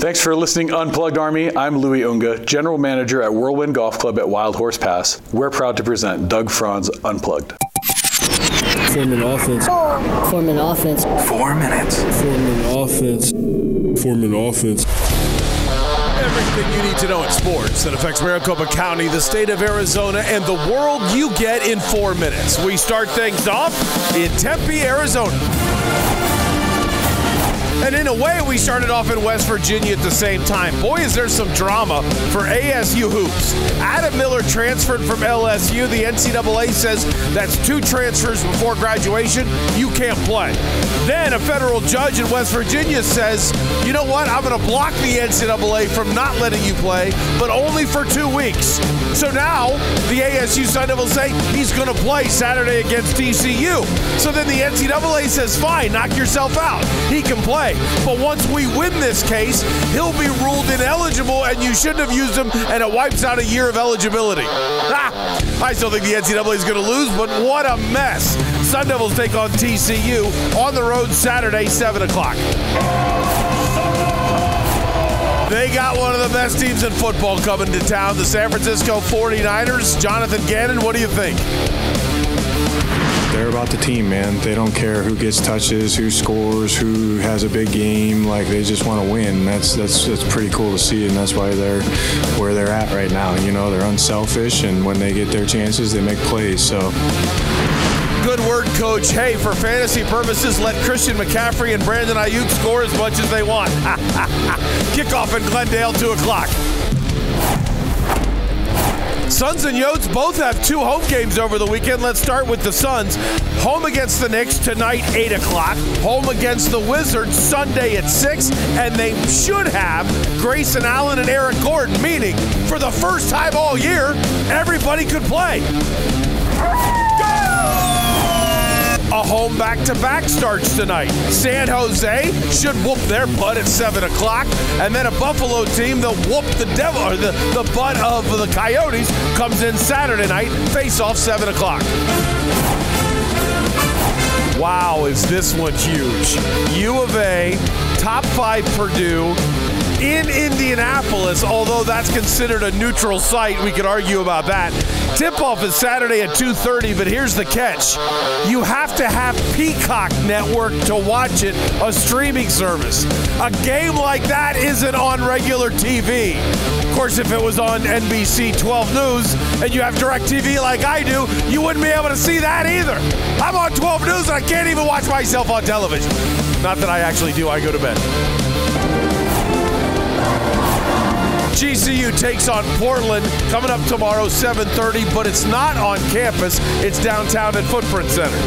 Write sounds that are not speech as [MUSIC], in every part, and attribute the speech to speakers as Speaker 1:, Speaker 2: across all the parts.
Speaker 1: Thanks for listening, Unplugged Army. I'm Louis Unga, General Manager at Whirlwind Golf Club at Wild Horse Pass. We're proud to present Doug Franz Unplugged.
Speaker 2: Four-minute offense.
Speaker 3: Four-minute offense.
Speaker 4: Four minutes.
Speaker 2: Four-minute offense. Four-minute offense.
Speaker 5: Everything you need to know in sports that affects Maricopa County, the state of Arizona, and the world you get in four minutes. We start things off in Tempe, Arizona. And in a way, we started off in West Virginia at the same time. Boy, is there some drama for ASU hoops. Adam Miller transferred from LSU. The NCAA says that's two transfers before graduation. You can't play. Then a federal judge in West Virginia says, you know what? I'm going to block the NCAA from not letting you play, but only for two weeks. So now the ASU Sun Devils say he's going to play Saturday against TCU. So then the NCAA says, fine, knock yourself out. He can play. But once we win this case, he'll be ruled ineligible and you shouldn't have used him, and it wipes out a year of eligibility. I still think the NCAA is going to lose, but what a mess. Sun Devils take on TCU on the road Saturday, 7 o'clock. They got one of the best teams in football coming to town, the San Francisco 49ers. Jonathan Gannon, what do you think?
Speaker 6: They're about the team, man. They don't care who gets touches, who scores, who has a big game. Like they just want to win. That's that's that's pretty cool to see, and that's why they're where they're at right now. You know, they're unselfish, and when they get their chances, they make plays. So.
Speaker 5: Good word, coach. Hey, for fantasy purposes, let Christian McCaffrey and Brandon Aiyuk score as much as they want. [LAUGHS] Kickoff in Glendale, 2 o'clock. Suns and Yotes both have two home games over the weekend. Let's start with the Suns. Home against the Knicks tonight, 8 o'clock. Home against the Wizards Sunday at 6. And they should have Grayson Allen and Eric Gordon, meaning for the first time all year, everybody could play. A home back-to-back starts tonight. San Jose should whoop their butt at 7 o'clock. And then a Buffalo team that whoop the devil or the, the butt of the Coyotes comes in Saturday night, face off 7 o'clock. Wow, is this one huge? U of A, top five Purdue, in Indianapolis, although that's considered a neutral site. We could argue about that. Tip-off is Saturday at 2:30, but here's the catch. You have to have Peacock Network to watch it, a streaming service. A game like that isn't on regular TV. Of course, if it was on NBC 12 News and you have DirecTV like I do, you wouldn't be able to see that either. I'm on 12 News and I can't even watch myself on television. Not that I actually do, I go to bed. GCU takes on Portland coming up tomorrow 7:30, but it's not on campus. It's downtown at Footprint Center.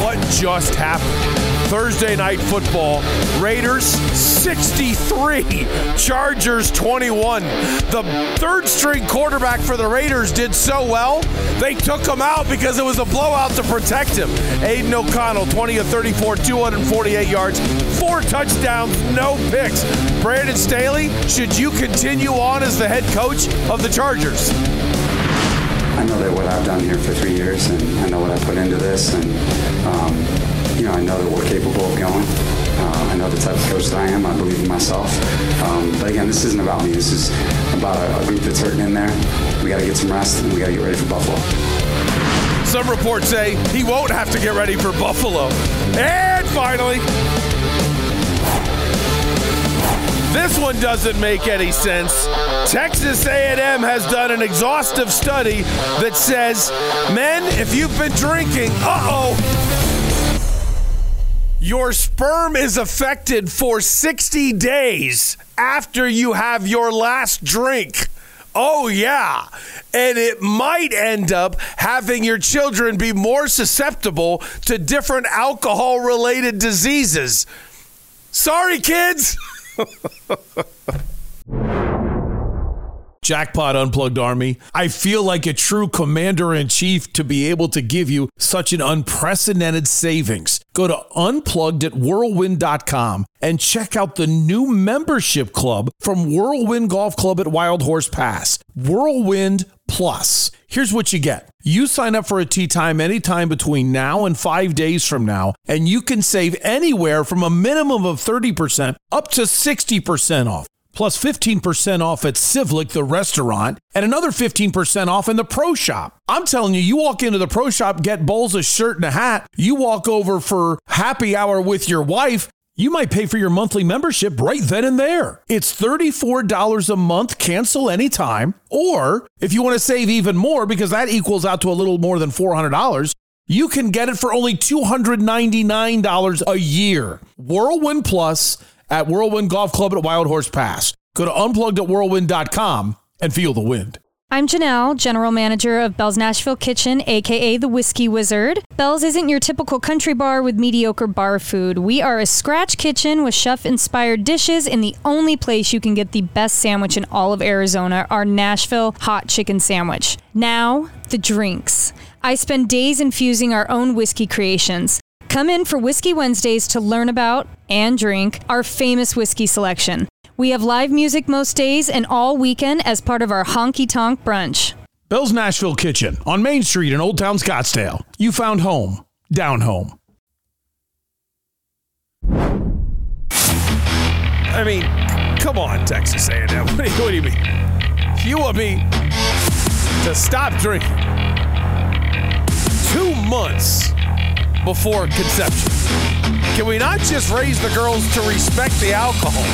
Speaker 5: What just happened? Thursday night football. Raiders 63, Chargers 21. The third string quarterback for the Raiders did so well, they took him out because it was a blowout to protect him. Aidan O'Connell, 20 of 34, 248 yards, four touchdowns, no picks. Brandon Staley, should you continue on as the head coach of the Chargers?
Speaker 7: I know that what I've done here for three years, and I know what I put into this, and um, know I know that we're capable of going. Uh, I know the type of coach that I am. I believe in myself. Um, but again, this isn't about me. This is about a, a group that's hurting in there. We got to get some rest, and we got to get ready for Buffalo.
Speaker 5: Some reports say he won't have to get ready for Buffalo. And finally, this one doesn't make any sense. Texas A&M has done an exhaustive study that says, men, if you've been drinking, uh-oh, your sperm is affected for 60 days after you have your last drink. Oh, yeah. And it might end up having your children be more susceptible to different alcohol related diseases. Sorry, kids. [LAUGHS] Jackpot Unplugged Army. I feel like a true commander in chief to be able to give you such an unprecedented savings. Go to unplugged at whirlwind.com and check out the new membership club from Whirlwind Golf Club at Wild Horse Pass. Whirlwind Plus. Here's what you get. You sign up for a tee time anytime between now and five days from now, and you can save anywhere from a minimum of 30% up to 60% off. Plus 15% off at Civlik, the restaurant, and another 15% off in the pro shop. I'm telling you, you walk into the pro shop, get Bowles a shirt and a hat, you walk over for happy hour with your wife, you might pay for your monthly membership right then and there. It's $34 a month, cancel anytime. Or if you want to save even more, because that equals out to a little more than $400, you can get it for only $299 a year. Whirlwind Plus at Whirlwind Golf Club at Wild Horse Pass. Go to unplugged and feel the wind.
Speaker 3: I'm Janelle, General Manager of Belle's Nashville Kitchen, aka the Whiskey Wizard. Belle's isn't your typical country bar with mediocre bar food. We are a scratch kitchen with chef inspired dishes, and the only place you can get the best sandwich in all of Arizona, our Nashville hot chicken sandwich. Now, the drinks. I spend days infusing our own whiskey creations. Come in for Whiskey Wednesdays to learn about and drink our famous whiskey selection. We have live music most days and all weekend as part of our honky tonk brunch.
Speaker 5: Belle's Nashville Kitchen on Main Street in Old Town Scottsdale. You found home, down home. I mean, come on, Texas A&M. [LAUGHS] What do you, what do you mean? You want me to stop drinking two months before conception? Can we not just raise the girls to respect the alcohol?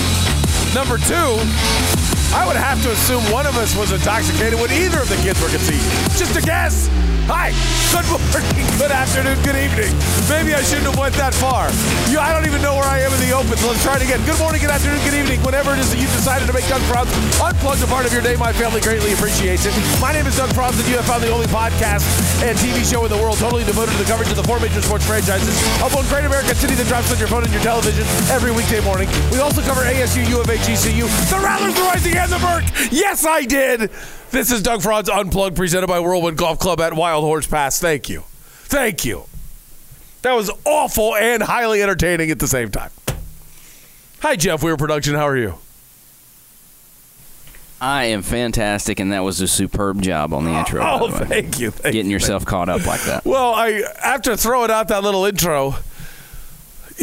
Speaker 5: Number two, I would have to assume one of us was intoxicated when either of the kids were conceived. Just a guess. Hi, good morning, good afternoon, good evening. Maybe I shouldn't have went that far. You, I don't even know where I am in the open, so let's try it again. Good morning, good afternoon, good evening. Whenever it is that you've decided to make Doug Franz unplug a part of your day, my family greatly appreciates it. My name is Doug Franz, and you have found the only podcast and TV show in the world totally devoted to the coverage of the four major sports franchises of one great American city that drops on your phone and your television every weekday morning. We also cover ASU, U of A, GCU, the Rattlers, the Rising, and the Burke. Yes, I did. This is Doug Franz Unplugged, presented by Whirlwind Golf Club at Wild Horse Pass. Thank you. Thank you. That was awful and highly entertaining at the same time. Hi, Jeff Weir Production. How are you?
Speaker 4: I am fantastic, and that was a superb job on the oh, intro. by
Speaker 5: Oh,
Speaker 4: the
Speaker 5: thank you. Thank
Speaker 4: Getting
Speaker 5: you.
Speaker 4: yourself caught up like that.
Speaker 5: Well, I after throwing out that little intro,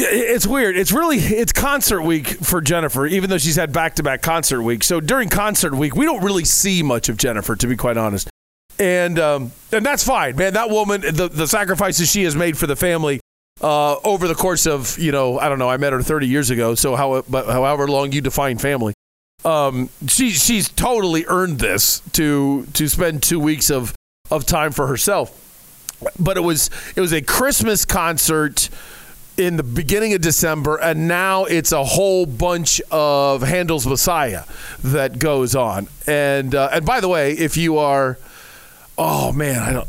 Speaker 5: it's weird. It's really it's concert week for Jennifer, even though she's had back to back concert week. So during concert week, we don't really see much of Jennifer, to be quite honest. And um, and that's fine, man. That woman, the the sacrifices she has made for the family. Uh, over the course of you know I don't know I met her 30 years ago so how but however long you define family um, she she's totally earned this to to spend two weeks of of time for herself but it was it was a Christmas concert in the beginning of December, and now it's a whole bunch of Handel's Messiah that goes on. And uh, and by the way, if you are, oh man, I don't.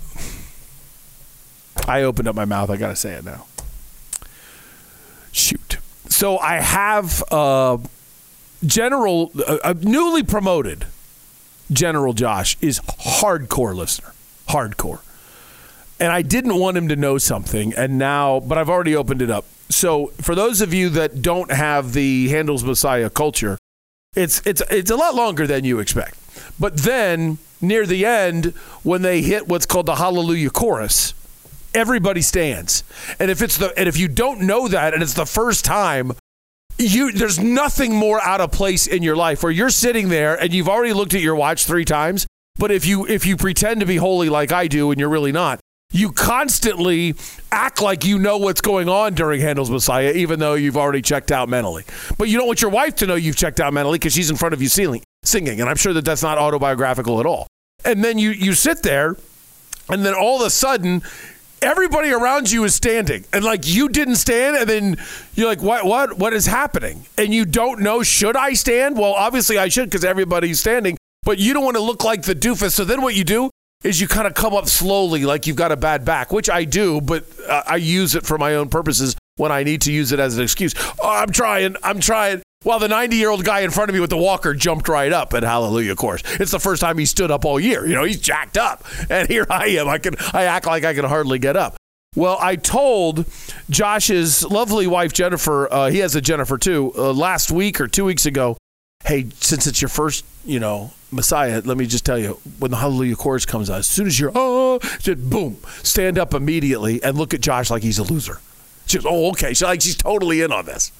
Speaker 5: I opened up my mouth. I gotta say it now. Shoot. So I have uh, General, uh, uh, newly promoted General Josh is hardcore listener, hardcore and I didn't want him to know something, and now, but I've already opened it up. So for those of you that don't have the Handel's Messiah culture, it's it's it's a lot longer than you expect. But then near the end, when they hit what's called the Hallelujah chorus, everybody stands. And if it's the and if you don't know that, and it's the first time. You, there's nothing more out of place in your life where you're sitting there and you've already looked at your watch three times. But if you if you pretend to be holy like I do and you're really not, you constantly act like you know what's going on during Handel's Messiah, even though you've already checked out mentally. But you don't want your wife to know you've checked out mentally because she's in front of you singing, singing. And I'm sure that that's not autobiographical at all. And then you, you sit there, and then all of a sudden, everybody around you is standing. And like you didn't stand, and then you're like, what, what, what is happening? And you don't know, should I stand? Well, obviously I should because everybody's standing, but you don't want to look like the doofus. So then what you do is you kind of come up slowly like you've got a bad back, which I do, but uh, I use it for my own purposes when I need to use it as an excuse. Oh, I'm trying, I'm trying. While the 90 year old guy in front of me with the walker jumped right up at Hallelujah, of course. It's the first time he stood up all year. You know, he's jacked up. And here I am. I can I act like I can hardly get up. Well, I told Josh's lovely wife, Jennifer, uh, he has a Jennifer too, uh, last week or two weeks ago, hey, since it's your first, you know, Messiah, let me just tell you, when the Hallelujah chorus comes out, as soon as you're, oh, just boom, stand up immediately and look at Josh like he's a loser. She goes, oh, okay. She's like, she's totally in on this.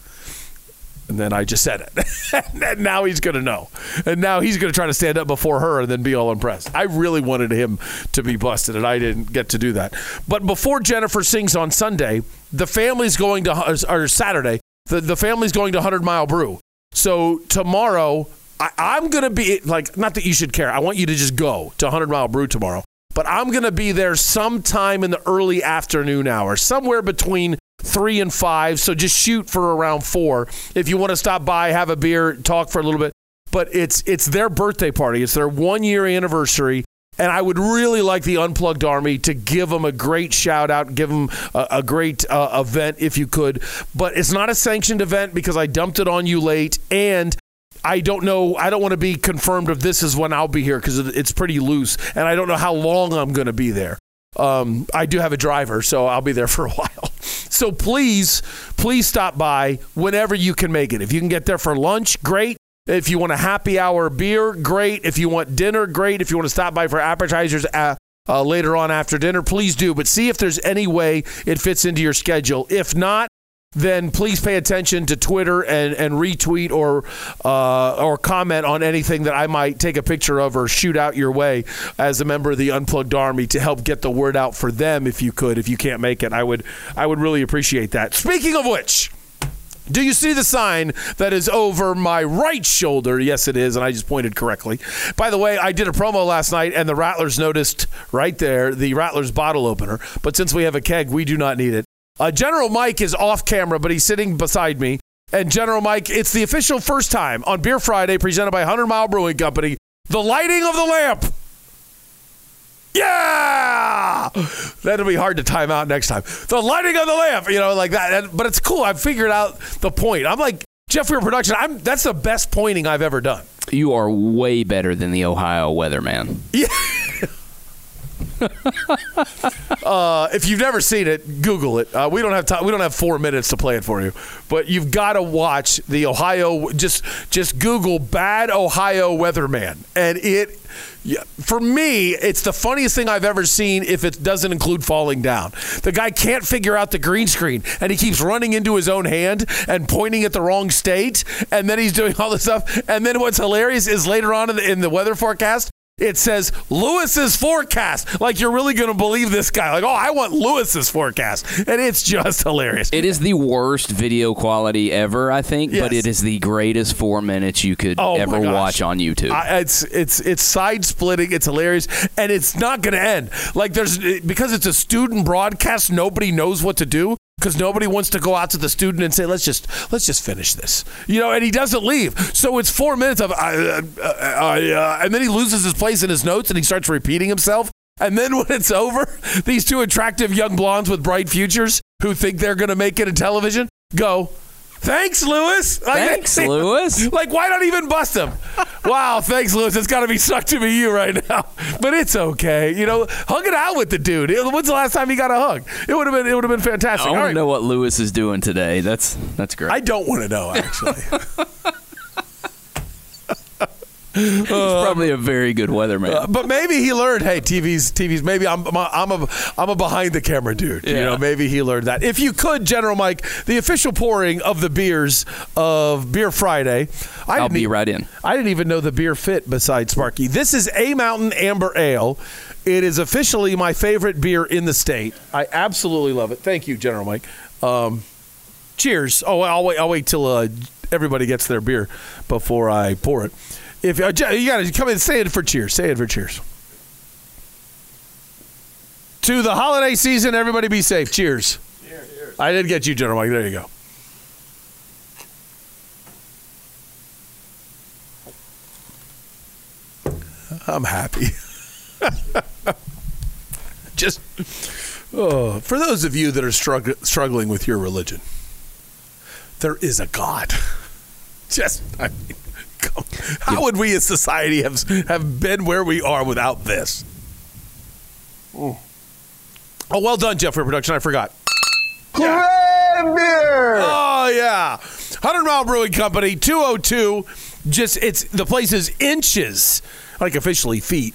Speaker 5: And then I just said it. [LAUGHS] and now he's going to know. And now he's going to try to stand up before her and then be all impressed. I really wanted him to be busted, and I didn't get to do that. But before Jennifer sings on Sunday, the family's going to, or Saturday, the, the family's going to 100 Mile Brew. So tomorrow, I, I'm going to be, like, not that you should care. I want you to just go to 100 Mile Brew tomorrow. But I'm going to be there sometime in the early afternoon hour, somewhere between three and five. So just shoot for around four. If you want to stop by, have a beer, talk for a little bit. But it's it's their birthday party. It's their one year anniversary. And I would really like the Unplugged Army to give them a great shout out, give them a, a great uh, event if you could. But it's not a sanctioned event because I dumped it on you late. And I don't know. I don't want to be confirmed if this is when I'll be here because it's pretty loose. And I don't know how long I'm going to be there. Um, I do have a driver, so I'll be there for a while. [LAUGHS] So please, please stop by whenever you can make it. If you can get there for lunch, great. If you want a happy hour beer, great. If you want dinner, great. If you want to stop by for appetizers uh, uh, later on after dinner, please do. But see if there's any way it fits into your schedule. If not, then please pay attention to Twitter and, and retweet or uh, or comment on anything that I might take a picture of or shoot out your way as a member of the Unplugged Army to help get the word out for them if you could. If you can't make it, I would I would really appreciate that. Speaking of which. Do you see the sign that is over my right shoulder? Yes, it is, and I just pointed correctly. By the way, I did a promo last night, and the Rattlers noticed right there the Rattlers bottle opener. But since we have a keg, we do not need it. Uh, General Mike is off camera, but he's sitting beside me. And General Mike, it's the official first time on Beer Friday presented by 100 Mile Brewing Company, the lighting of the lamp. Yeah, that'll be hard to time out next time. The lighting of the lamp, you know, like that. And, but it's cool. I've figured out the point. I'm like Jeffrey Production. I'm that's the best pointing I've ever done.
Speaker 4: You are way better than the Ohio weatherman.
Speaker 5: Yeah. uh, if you've never seen it, Google it. Uh, we don't have time. We don't have four minutes to play it for you, but you've got to watch the Ohio. Just just Google "bad Ohio weatherman," and it. For me, it's the funniest thing I've ever seen if it doesn't include falling down. The guy can't figure out the green screen and he keeps running into his own hand and pointing at the wrong state. And then he's doing all this stuff. And then what's hilarious is later on in the, in the weather forecast, it says Lewis's forecast. Like you're really going to believe this guy. Like, oh, I want Lewis's forecast. And it's just hilarious.
Speaker 4: It is the worst video quality ever, I think,
Speaker 5: Yes.
Speaker 4: but it is the greatest four minutes you could
Speaker 5: Oh,
Speaker 4: ever watch on YouTube.
Speaker 5: I, it's it's it's side splitting. It's hilarious, and it's not going to end. Like there's because it's a student broadcast. Nobody knows what to do because nobody wants to go out to the student and say, "Let's just let's just finish this," you know. And he doesn't leave. So it's four minutes of, uh, uh, uh, and then he loses his place in his notes and he starts repeating himself. And then [LAUGHS] when it's over, these two attractive young blondes with bright futures who think they're going to make it in television go. Thanks, Lewis. Like,
Speaker 4: Thanks, [LAUGHS] Lewis.
Speaker 5: Like, why not even bust him? wow, thanks, Lewis. It's got to be sucked to be you right now, but it's okay. You know, hug it out with the dude. When's the last time he got a hug? It would have been. It would have been fantastic.
Speaker 4: I want
Speaker 5: right.
Speaker 4: to know what Lewis is doing today. That's that's great.
Speaker 5: I don't want to know actually. [LAUGHS] [LAUGHS]
Speaker 4: He's probably a very good weatherman.
Speaker 5: Uh, but maybe he learned. Hey, TV's TV's. Maybe I'm I'm a I'm a behind the camera dude. You know, maybe he learned that. If you could, General Mike, the official pouring of the beers of Beer Friday. I
Speaker 4: I'll
Speaker 5: didn't
Speaker 4: be right in.
Speaker 5: I didn't even know the beer fit beside Sparky. This is A Mountain Amber Ale. It is officially my favorite beer in the state. I absolutely love it. Thank you, General Mike. Um, cheers. Oh, I'll wait. I'll wait till uh, everybody gets their beer before I pour it. If uh, you got to come in, say it for cheers. Say it for cheers. To the holiday season, everybody be safe. Cheers. Cheers. I did get you, General Mike. There you go. I'm happy. [LAUGHS] Just oh, for those of you that are strugg- struggling with your religion, there is a God. [LAUGHS] Just, I mean, come, how would we as society have have been where we are without this? Mm. Oh, well done, Jeffrey Production. I forgot.
Speaker 8: Hooray, beer!
Speaker 5: Oh yeah. 100 Mile Brewing Company, 202. Just it's the place is inches, like officially feet,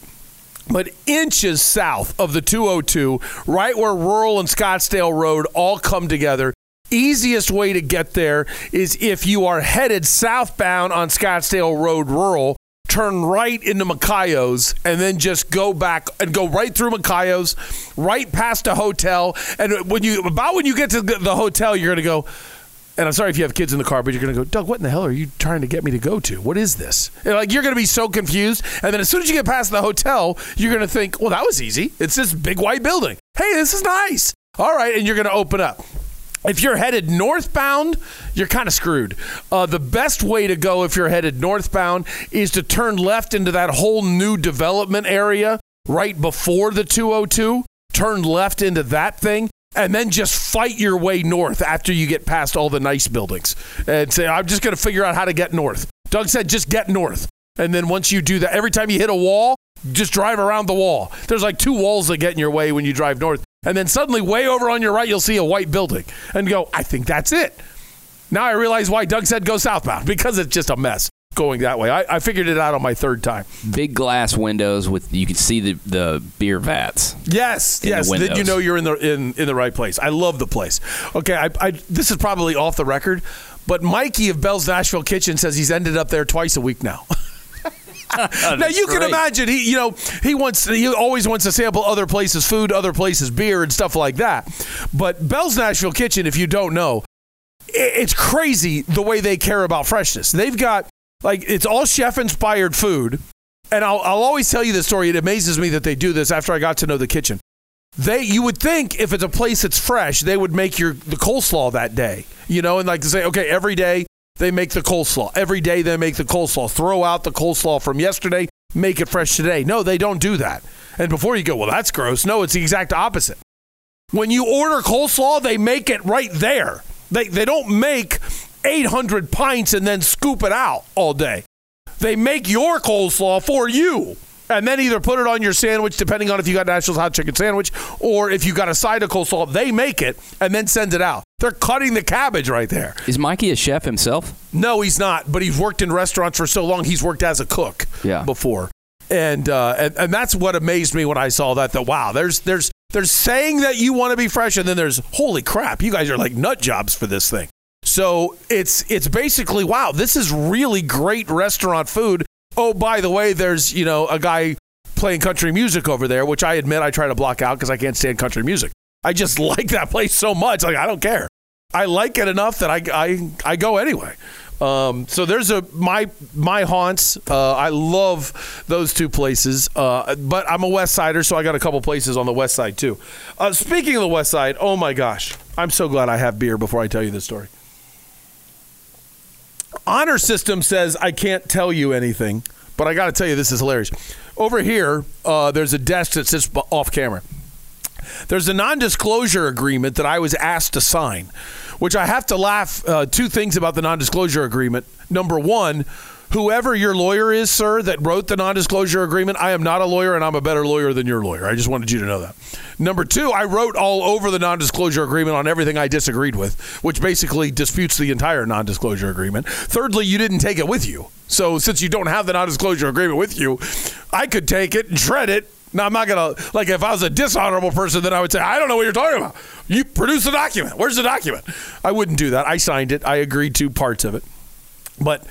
Speaker 5: but inches south of the 202, right where Rural and Scottsdale Road all come together. Easiest way to get there is if you are headed southbound on Scottsdale Road Rural, turn right into Macayos and then just go back and go right through Macayos, right past a hotel. And when you about when you get to the hotel, you're going to go. And I'm sorry if you have kids in the car, but you're going to go, Doug, what in the hell are you trying to get me to go to? What is this? And like you're going to be so confused. And then as soon as you get past the hotel, you're going to think, well, that was easy. It's this big white building. Hey, this is nice. All right, and you're going to open up. If you're headed northbound, you're kind of screwed. Uh, the best way to go if you're headed northbound is to turn left into that whole new development area right before the 202. Turn left into that thing and then just fight your way north after you get past all the nice buildings and say, I'm just going to figure out how to get north. Doug said, just get north. And then once you do that, every time you hit a wall, just drive around the wall. There's like two walls that get in your way when you drive north. And then suddenly, way over on your right, you'll see a white building and go, I think that's it. Now I realize why Doug said go southbound [LAUGHS] because it's just a mess going that way. I, I figured it out on my third time.
Speaker 4: Big glass windows with you can see the, the beer vats.
Speaker 5: Yes,
Speaker 4: In the
Speaker 5: yes. Then you know you're in the in, in the right place. I love the place. Okay, I, I this is probably off the record, but Mikey of Belle's Nashville Kitchen says he's ended up there twice a week now. [LAUGHS] now you can imagine he you know he wants he always wants to sample other places food, other places beer and stuff like that. But Belle's Nashville Kitchen, if you don't know, it's crazy the way they care about freshness. They've got like it's all chef inspired food. And I'll, I'll always tell you this story. It amazes me that they do this after I got to know the kitchen. They, you would think if it's a place that's fresh, they would make your the coleslaw that day, you know, and like to say, okay, every day they make the coleslaw. Every day they make the coleslaw. Throw out the coleslaw from yesterday, make it fresh today. No, they don't do that. And before you go, well, that's gross. No, it's the exact opposite. When you order coleslaw, they make it right there. They they don't make 800 pints and then scoop it out all day. They make your coleslaw for you. And then either put it on your sandwich, depending on if you got National's hot chicken sandwich, or if you got a side of coleslaw, they make it and then send it out. They're cutting the cabbage right there.
Speaker 4: Is Mikey a chef himself?
Speaker 5: No, he's not. But he's worked in restaurants for so long. He's worked as a cook
Speaker 4: Yeah.
Speaker 5: before, and, uh, and and that's what amazed me when I saw that. That wow, there's there's there's saying that you want to be fresh, and then there's holy crap, you guys are like nut jobs for this thing. So it's it's basically wow, this is really great restaurant food. Oh, by the way, there's you know a guy playing country music over there, which I admit I try to block out because I can't stand country music. I just [LAUGHS] like that place so much, like I don't care. I like it enough that I I, I go anyway. Um, so there's a my my haunts. Uh, I love those two places. Uh, but I'm a West Sider, so I got a couple places on the West Side too. Uh, speaking of the West Side, oh my gosh, I'm so glad I have beer before I tell you this story. Honor System says I can't tell you anything, but I got to tell you this is hilarious. Over here, uh, there's a desk that sits off camera. There's a non-disclosure agreement that I was asked to sign, which I have to laugh. Uh, two things about the non-disclosure agreement. Number one, whoever your lawyer is, sir, that wrote the non-disclosure agreement, I am not a lawyer, and I'm a better lawyer than your lawyer. I just wanted you to know that. Number two, I wrote all over the non-disclosure agreement on everything I disagreed with, which basically disputes the entire non-disclosure agreement. Thirdly, you didn't take it with you. So since you don't have the non-disclosure agreement with you, I could take it and shred it now, I'm not to, like, if I was a dishonorable person, then I would say, I don't know what you're talking about. You produce the document. Where's the document? I wouldn't do that. I signed it, I agreed to parts of it. But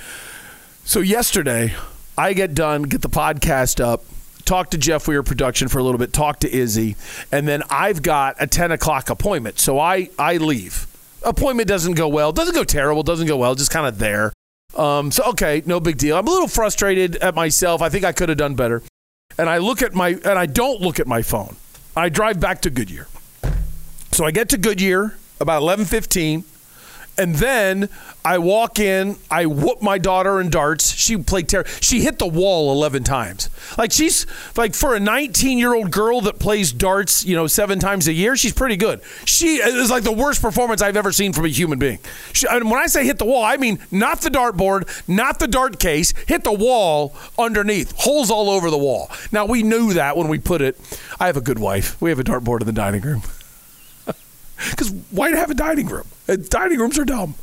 Speaker 5: so yesterday, I get done, get the podcast up, talk to Jeff Weir production for a little bit, talk to Izzy, and then I've got a 10 o'clock appointment. So I, I leave. Appointment doesn't go well, doesn't go terrible, doesn't go well, just kind of there. Um, so, okay, no big deal. I'm a little frustrated at myself. I think I could have done better and I look at my and I don't look at my phone. I drive back to Goodyear. So I get to Goodyear about 11:15 and then I walk in, I whoop my daughter in darts. She played ter- she hit the wall 11 times. Like she's like for a 19-year-old girl that plays darts, you know, 7 times a year, she's pretty good. She is like the worst performance I've ever seen from a human being. She, and when I say hit the wall, I mean not the dartboard, not the dart case, hit the wall underneath. Holes all over the wall. Now we knew that when we put it. I have a good wife. We have a dartboard in the dining room. Because why have a dining room? Uh, Dining rooms are dumb.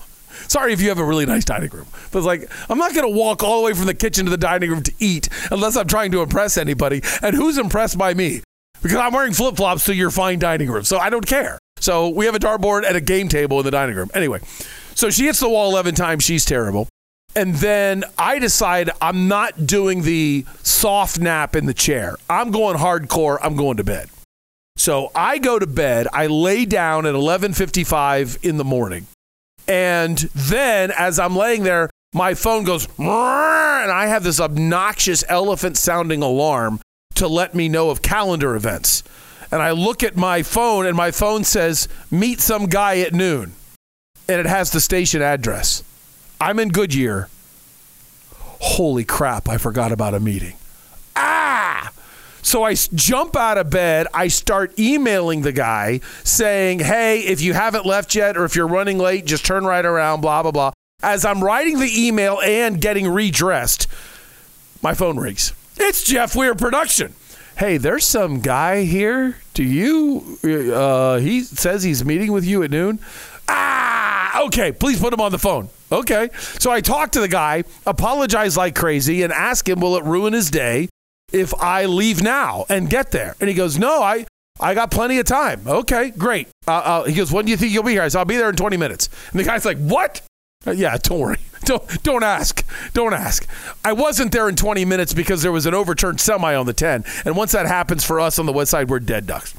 Speaker 5: Sorry if you have a really nice dining room, but like I'm not going to walk all the way from the kitchen to the dining room to eat unless I'm trying to impress anybody. And who's impressed by me? Because I'm wearing flip flops to your fine dining room, so I don't care. So we have a dartboard and a game table in the dining room. Anyway, so she hits the wall 11 times. She's terrible. And then I decide I'm not doing the soft nap in the chair. I'm going hardcore. I'm going to bed. So I go to bed. I lay down at 11:55 in the morning. And then as I'm laying there, my phone goes and I have this obnoxious elephant sounding alarm to let me know of calendar events. And I look at my phone and my phone says meet some guy at noon. And it has the station address. I'm in Goodyear. Holy crap, I forgot about a meeting. So I jump out of bed. I start emailing the guy saying, hey, if you haven't left yet or if you're running late, just turn right around, blah, blah, blah. As I'm writing the email and getting redressed, my phone rings. It's Jeff Weir Production. Hey, there's some guy here. Do you? Uh, he says he's meeting with you at noon. Ah, okay. Please put him on the phone. Okay. So I talk to the guy, apologize like crazy, and ask him, will it ruin his day if I leave now and get there? And he goes, no, I. I got plenty of time. Okay, great. Uh, uh, he goes, when do you think you'll be here? I said, I'll be there in 20 minutes. And the guy's like, what? Uh, yeah, don't worry. [LAUGHS] Don't don't ask. Don't ask. I wasn't there in 20 minutes because there was an overturned semi on the 10. And once that happens for us on the west side, we're dead ducks.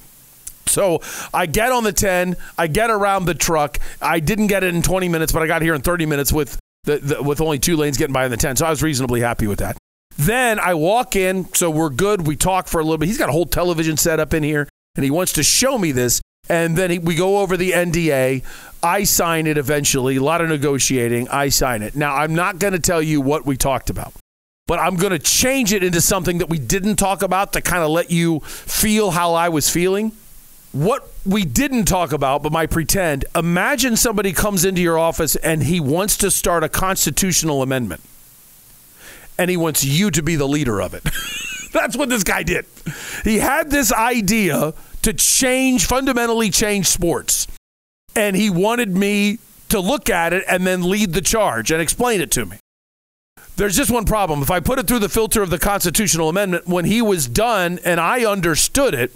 Speaker 5: So I get on the 10, I get around the truck. I didn't get it in 20 minutes, but I got here in 30 minutes with the, the with only two lanes getting by on the 10. So I was reasonably happy with that. Then I walk in, so we're good. We talk for a little bit. He's got a whole television set up in here, and he wants to show me this. And then he, we go over the NDA. I sign it eventually. A lot of negotiating. I sign it. Now, I'm not going to tell you what we talked about, but I'm going to change it into something that we didn't talk about to kind of let you feel how I was feeling. What we didn't talk about, but might pretend imagine somebody comes into your office and he wants to start a constitutional amendment, and he wants you to be the leader of it. [LAUGHS] That's what this guy did. He had this idea to change, fundamentally change sports. And he wanted me to look at it and then lead the charge and explain it to me. There's just one problem. If I put it through the filter of the constitutional amendment, when he was done and I understood it,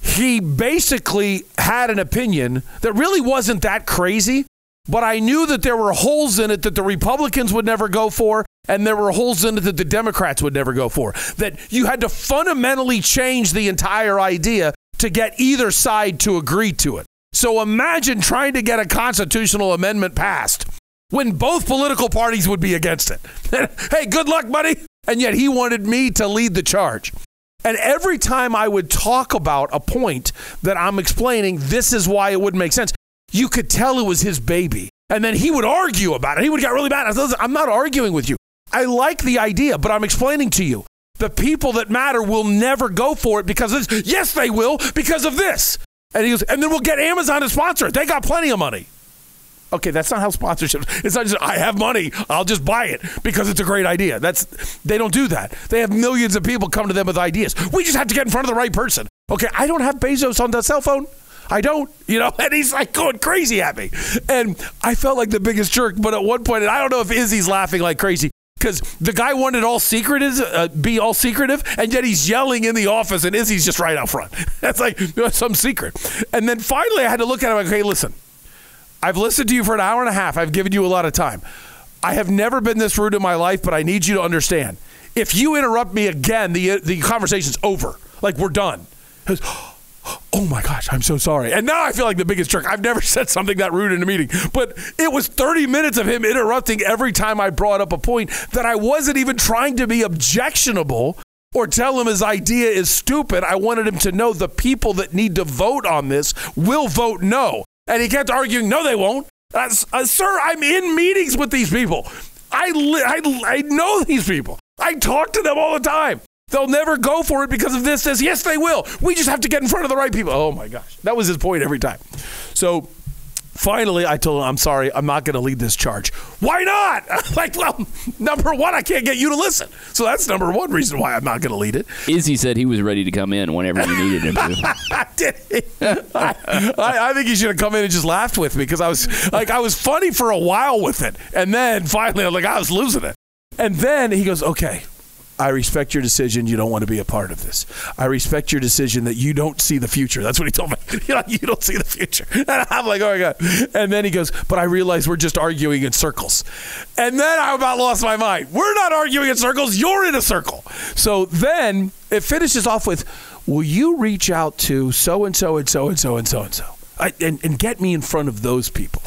Speaker 5: he basically had an opinion that really wasn't that crazy, but I knew that there were holes in it that the Republicans would never go for, and there were holes in it that the Democrats would never go for. That you had to fundamentally change the entire idea to get either side to agree to it. So imagine trying to get a constitutional amendment passed when both political parties would be against it. [LAUGHS] hey, good luck, buddy. And yet he wanted me to lead the charge. And every time I would talk about a point that I'm explaining, this is why it wouldn't make sense, you could tell it was his baby. And then he would argue about it. He would get really mad. I said, I'm not arguing with you. I like the idea, but I'm explaining to you. The people that matter will never go for it because of this. Yes, they will because of this. And he goes, and then we'll get Amazon to sponsor it. They got plenty of money. Okay, that's not how sponsorship. It's not just I have money, I'll just buy it because it's a great idea. That's they don't do that. They have millions of people come to them with ideas. We just have to get in front of the right person. Okay, I don't have Bezos on the cell phone. I don't, you know, [LAUGHS] and he's like going crazy at me. And I felt like the biggest jerk, but at one point, and I don't know if Izzy's laughing like crazy because the guy wanted all secretive, uh, be all secretive, and yet he's yelling in the office, and Izzy's just right out front. [LAUGHS] That's like some secret. And then finally, I had to look at him. Like, okay, listen, I've listened to you for an hour and a half. I've given you a lot of time. I have never been this rude in my life, but I need you to understand. If you interrupt me again, the the conversation's over. Like we're done. Oh my gosh, I'm so sorry. And now I feel like the biggest jerk. I've never [LAUGHS] said something that rude in a meeting, but it was 30 minutes of him interrupting every time I brought up a point that I wasn't even trying to be objectionable or tell him his idea is stupid. I wanted him to know the people that need to vote on this will vote no. And he kept arguing, no, they won't. Uh, uh, sir, I'm in meetings with these people. I, li- I, I know these people. I talk to them all the time. They'll never go for it because of this, this. Yes, they will. We just have to get in front of the right people. Oh my gosh. That was his point every time. So finally, I told him, I'm sorry, I'm not going to lead this charge. Why not? [LAUGHS] like, well, number one, I can't get you to listen. So that's number one reason why I'm not going to lead it.
Speaker 4: Izzy said he was ready to come in whenever you needed him to. [LAUGHS]
Speaker 5: Did he? I, I, I think he should have come in and just laughed with me because I was like, I was funny for a while with it. And then finally, like, I was losing it. And then he goes, okay. I respect your decision. You don't want to be a part of this. I respect your decision that you don't see the future. That's what he told me. [LAUGHS] You don't see the future. [LAUGHS] And I'm like, oh my God. And then he goes, but I realize we're just arguing in circles. And then I about lost my mind. We're not arguing in circles. You're in a circle. So then it finishes off with, will you reach out to so and so and so and so and so and so and, get me in front of those people?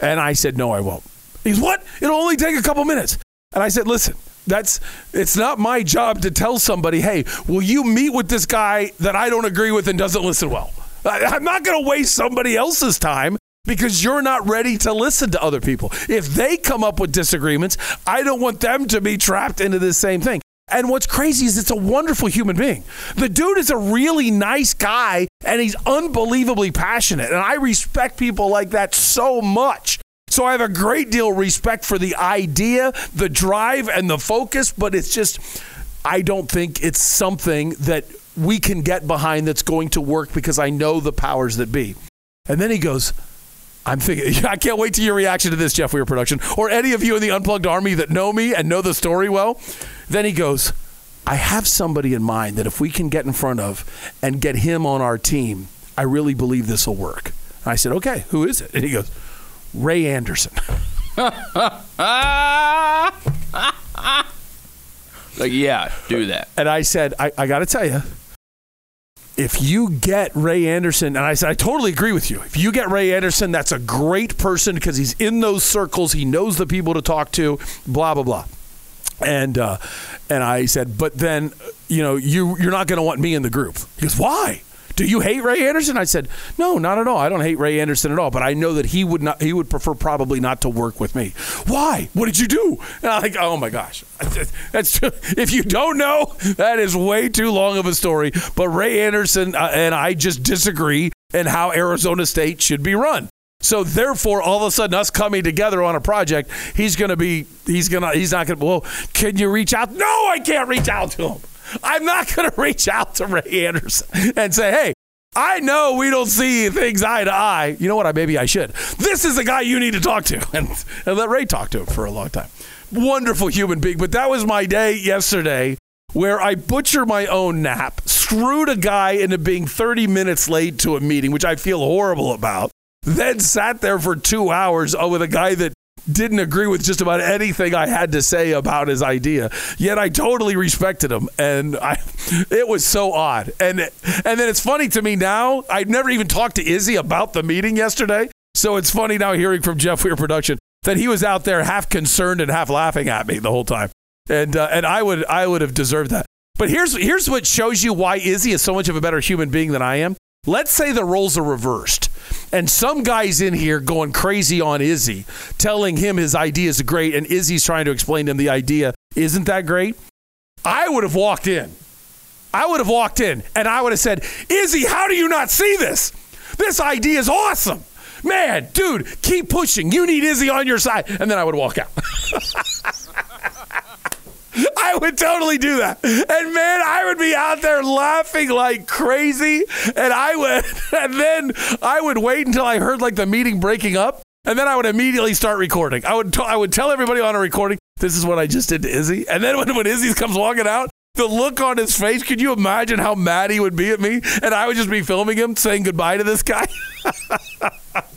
Speaker 5: And I said, no, I won't. He goes, what? It'll only take a couple minutes. And I said, listen, that's it's not my job to tell somebody, hey, will you meet with this guy that I don't agree with and doesn't listen well? I, I'm not going to waste somebody else's time because you're not ready to listen to other people. If they come up with disagreements, I don't want them to be trapped into the same thing. And what's crazy is it's a wonderful human being. The dude is a really nice guy and he's unbelievably passionate. And I respect people like that so much. So I have a great deal of respect for the idea, the drive, and the focus, but it's just, I don't think it's something that we can get behind that's going to work because I know the powers that be. And then he goes, I'm thinking, [LAUGHS] I can't wait to your reaction to this, Jeff Weir production, or any of you in the Unplugged Army that know me and know the story well. Then he goes, I have somebody in mind that if we can get in front of and get him on our team, I really believe this will work. I said, okay, who is it? And he goes, Ray Anderson. [LAUGHS]
Speaker 4: like, yeah, do that.
Speaker 5: And I said, I, I got to tell you, if you get Ray Anderson, and I said, I totally agree with you. If you get Ray Anderson, that's a great person because he's in those circles. He knows the people to talk to, blah, blah, blah. And, uh, and I said, but then, you know, you, you're not going to want me in the group. He goes, why? Do you hate Ray Anderson? I said, no, not at all. I don't hate Ray Anderson at all, but I know that he would not. He would prefer probably not to work with me. Why? What did you do? And I'm like, oh my gosh, [LAUGHS] that's if you don't know, that is way too long of a story. But Ray Anderson uh, and I just disagree in how Arizona State should be run. So therefore, all of a sudden, us coming together on a project, he's going to be, he's going to, he's not going to. Well, can you reach out? No, I can't reach out to him. I'm not going [LAUGHS] to reach out to Ray Anderson and say, hey, I know we don't see things eye to eye. You know what? I maybe I should. This is the guy you need to talk to, [LAUGHS] and, and let Ray talk to him for a long time. Wonderful human being. But that was my day yesterday where I butcher my own nap, screwed a guy into being 30 minutes late to a meeting, which I feel horrible about. Then sat there for two hours uh, with a guy that didn't agree with just about anything I had to say about his idea. Yet I totally respected him, and I, it was so odd. And and then it's funny to me now. I've never even talked to Izzy about the meeting yesterday, so it's funny now hearing from Jeff Weir production that he was out there half concerned and half laughing at me the whole time, and uh, and I would I would have deserved that. But here's here's what shows you why Izzy is so much of a better human being than I am. Let's say the roles are reversed. And some guy's in here going crazy on Izzy, telling him his idea is great, and Izzy's trying to explain to him the idea isn't that great. I would have walked in. I would have walked in and I would have said, Izzy, how do you not see this? This idea is awesome. Man, dude, keep pushing. You need Izzy on your side. And then I would walk out. [LAUGHS] I would totally do that. And man, I would be out there laughing like crazy. And I would, [LAUGHS] and then I would wait until I heard like the meeting breaking up. And then I would immediately start recording. I would, t- I would tell everybody on a recording, this is what I just did to Izzy. And then when, when Izzy comes walking out, the look on his face, could you imagine how mad he would be at me? And I would just be filming him saying goodbye to this guy. [LAUGHS]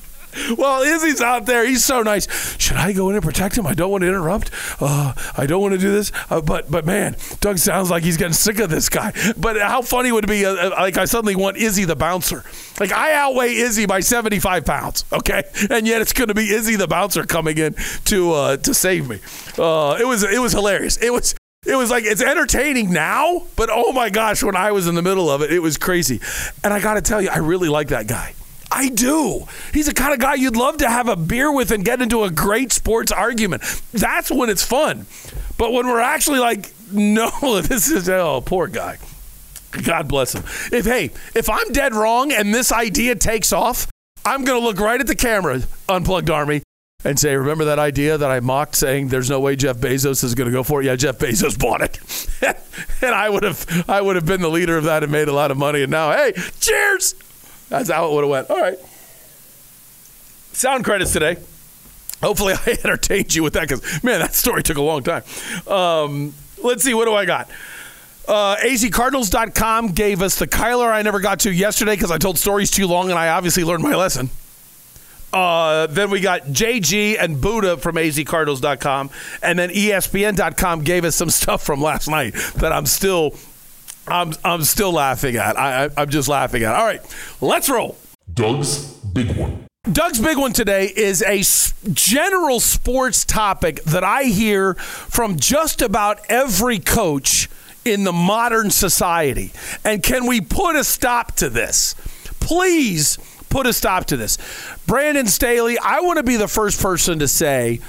Speaker 5: well, Izzy's out there. He's so nice. Should I go in and protect him? I don't want to interrupt. Uh, I don't want to do this. Uh, but but man, Doug sounds like he's getting sick of this guy. But how funny would it be? Uh, uh like I suddenly want Izzy the bouncer. Like I outweigh Izzy by seventy five pounds. Okay, and yet it's going to be Izzy the bouncer coming in to uh, to save me. Uh, it was it was hilarious. It was it was like it's entertaining now, but oh my gosh, when I was in the middle of it, it was crazy. And I got to tell you, I really like that guy. I do. He's the kind of guy you'd love to have a beer with and get into a great sports argument. That's when it's fun. But when we're actually like, [LAUGHS] no, this is, oh, poor guy. God bless him. If, hey, if I'm dead wrong and this idea takes off, I'm going to look right at the camera, Unplugged Army, and say, remember that idea that I mocked saying there's no way Jeff Bezos is going to go for it? Yeah, Jeff Bezos bought it. [LAUGHS] and I would have I would have been the leader of that and made a lot of money. And now, hey, cheers. That's how it would have went. All right. Sound credits today. Hopefully [LAUGHS] I entertained you with that because, man, that story took a long time. Um, let's see, what do I got? Uh, AZCardinals.com gave us the Kyler I never got to yesterday because I told stories too long and I obviously learned my lesson. Uh, then we got JG and Budda from azcardinals.com. And then ESPN.com gave us some [LAUGHS] stuff from last night that I'm still. I'm, I'm still laughing at. I, I, I'm just laughing at. All right, let's roll.
Speaker 8: Doug's Big One.
Speaker 5: Doug's big one today is a general sports topic that I hear from just about every coach in the modern society. And can we put a stop to this? Please put a stop to this. Brandon Staley, I want to be the first person to say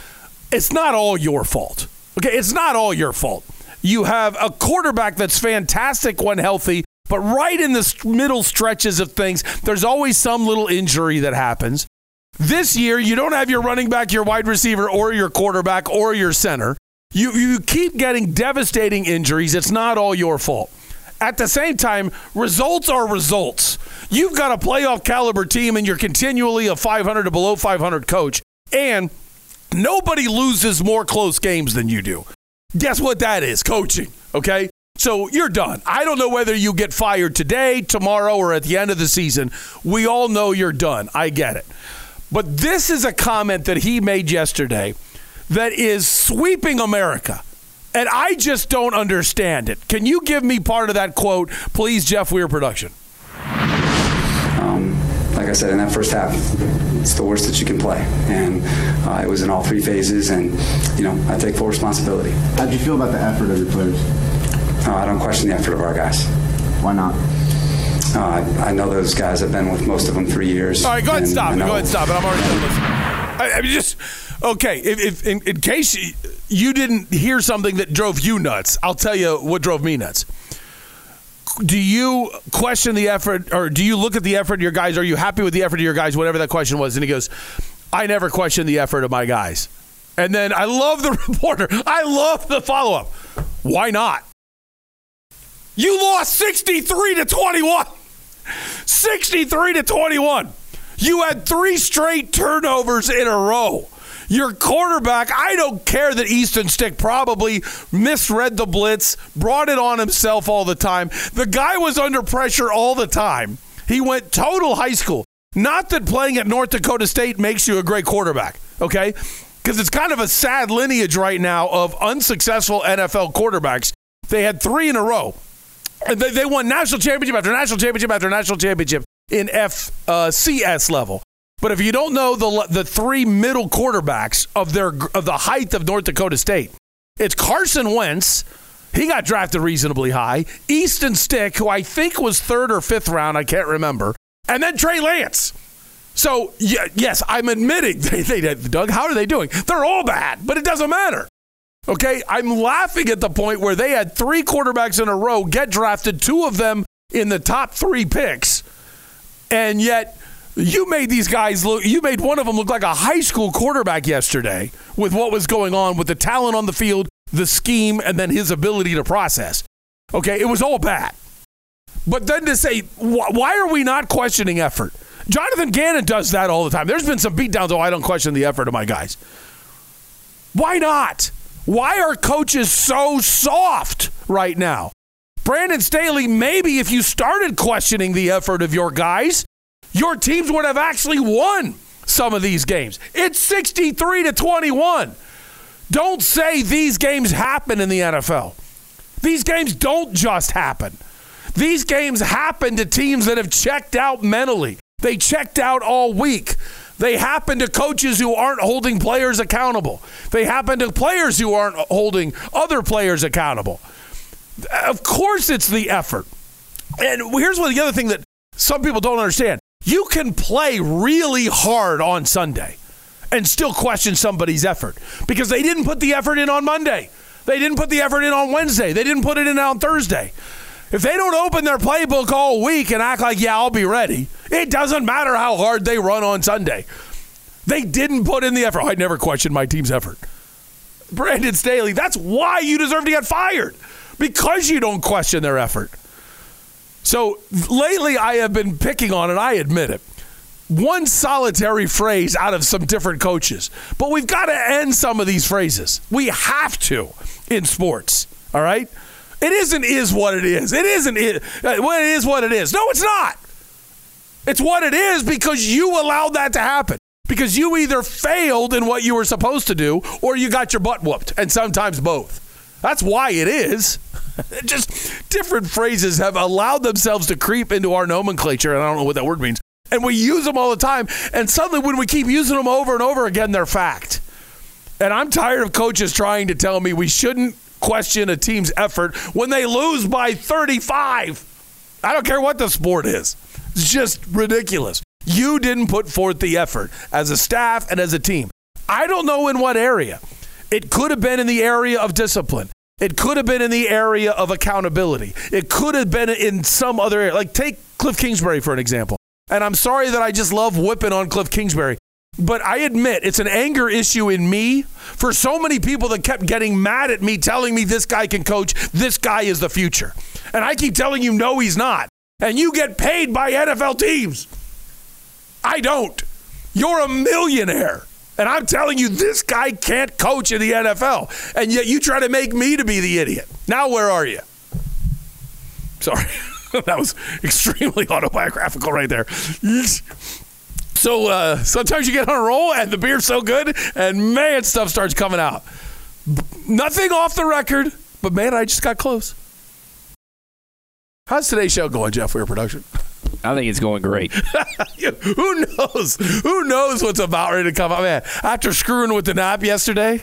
Speaker 5: it's not all your fault. Okay, it's not all your fault. You have a quarterback that's fantastic when healthy, but right in the middle stretches of things, there's always some little injury that happens. This year, you don't have your running back, your wide receiver, or your quarterback, or your center. You, you keep getting devastating injuries. It's not all your fault. At the same time, results are results. You've got a playoff caliber team, and you're continually a 500 to below 500 coach, and nobody loses more close games than you do. Guess what that is? Coaching. Okay? So you're done. I don't know whether you get fired today, tomorrow, or at the end of the season. We all know you're done. I get it. But this is a comment that he made yesterday that is sweeping America. And I just don't understand it. Can you give me part of that quote, please, Jeff Weir Production?
Speaker 7: Um, like I said, in that first half, it's the worst that you can play. And uh, it was in all three phases, and, you know, I take full responsibility.
Speaker 9: How do you feel about the effort of your players?
Speaker 7: Uh, I don't question the effort of our guys.
Speaker 9: Why not?
Speaker 7: Uh, I, I know those guys. I've been with most of them three years.
Speaker 5: All right, go ahead and
Speaker 7: and
Speaker 5: stop
Speaker 7: I.
Speaker 5: Go ahead and stop it. I'm already done listening. I, I mean, just okay. If, if in, in case you, you didn't hear something that drove you nuts, I'll tell you what drove me nuts. Do you question the effort, or do you look at the effort of your guys? Are you happy with the effort of your guys? Whatever that question was, and he goes, "I never question the effort of my guys." And then I love the [LAUGHS] reporter. I love the follow up. Why not? You lost 63 to 21. 63 to 21. You had three straight turnovers in a row. Your quarterback, I don't care that Easton Stick probably misread the blitz, brought it on himself all the time. The guy was under pressure all the time. He went total high school. Not that playing at North Dakota State makes you a great quarterback, okay? Because it's kind of a sad lineage right now of unsuccessful NFL quarterbacks. They had three in a row. And they, they won national championship after national championship after national championship in FCS uh, level. But if you don't know the the three middle quarterbacks of their of the height of North Dakota State, it's Carson Wentz. He got drafted reasonably high. Easton Stick, who I think was third or fifth round, I can't remember, and then Trey Lance. So yes, I'm admitting [LAUGHS] they, they Doug. How are they doing? They're all bad, but it doesn't matter. Okay, I'm laughing at the point where they had three quarterbacks in a row get drafted, two of them in the top three picks, and yet you made these guys look. You made one of them look like a high school quarterback yesterday with what was going on with the talent on the field, the scheme, and then his ability to process. Okay, it was all bad. But then to say, wh- why are we not questioning effort? Jonathan Gannon does that all the time. There's been some beatdowns. Oh, I don't question the effort of my guys. Why not? Why are coaches so soft right now? Brandon Staley, maybe if you started questioning the effort of your guys, your teams would have actually won some of these games. It's 63 to 21. Don't say these games happen in the NFL. These games don't just happen. These games happen to teams that have checked out mentally. They checked out all week. They happen to coaches who aren't holding players accountable. They happen to players who aren't holding other players accountable. Of course, it's the effort. And here's one the other thing that some people don't understand. You can play really hard on Sunday and still question somebody's effort because they didn't put the effort in on Monday. They didn't put the effort in on Wednesday. They didn't put it in on Thursday. If they don't open their playbook all week and act like, yeah, I'll be ready, it doesn't matter how hard they run on Sunday. They didn't put in the effort. I never questioned my team's effort. Brandon Staley, that's why you deserve to get fired because you don't question their effort. So lately, I have been picking on it, I admit it. One solitary phrase out of some different coaches. But we've got to end some of these phrases. We have to in sports, all right? It isn't is what it is. It isn't it, uh, well, it is what it is. No, it's not. It's what it is because you allowed that to happen. Because you either failed in what you were supposed to do or you got your butt whooped, and sometimes both. That's why it is. [LAUGHS] Just different phrases have allowed themselves to creep into our nomenclature, and I don't know what that word means. And we use them all the time, and suddenly when we keep using them over and over again, they're fact. And I'm tired of coaches trying to tell me we shouldn't question a team's effort when they lose by 35. I don't care what the sport is. It's just ridiculous. You didn't put forth the effort as a staff and as a team. I don't know in what area. It could have been in the area of discipline. It could have been in the area of accountability. It could have been in some other area. Like take Cliff Kingsbury for an example. And I'm sorry that I just love whipping on Cliff Kingsbury. But I admit it's an anger issue in me for so many people that kept getting mad at me, telling me this guy can coach, this guy is the future. And I keep telling you, no, he's not. And you get paid by NFL teams. I don't. You're a millionaire. And I'm telling you, this guy can't coach in the NFL. And yet you try to make me to be the idiot. Now, where are you? Sorry. [LAUGHS] that was extremely [LAUGHS] autobiographical right there. So uh, sometimes you get on a roll and the beer's so good, and man, stuff starts coming out. B- nothing off the record, but man, I just got close. How's today's show going, Jeff? Weir production. [LAUGHS]
Speaker 4: I think it's going great. [LAUGHS]
Speaker 5: Who knows? Who knows what's about ready to come man? After screwing with the nap yesterday,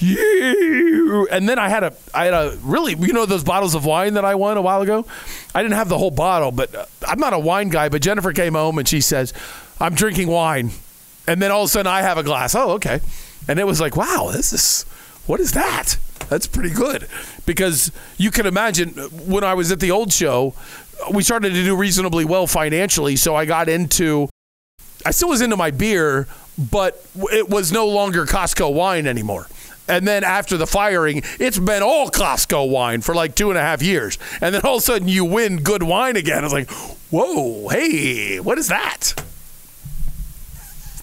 Speaker 5: and then I had a, I had a really, you know, those bottles of wine that I won a while ago. I didn't have the whole bottle, but uh, I'm not a wine guy. But Jennifer came home and she says, "I'm drinking wine," and then all of a sudden I have a glass. Oh, okay, and it was like, wow, this is, what is that? That's pretty good because you can imagine when I was at the old show, we started to do reasonably well financially. So I got into, I still was into my beer, but it was no longer Costco wine anymore. And then after the firing, it's been all Costco wine for like two and a half years. And then all of a sudden you win good wine again. It's like, whoa, hey, what is that?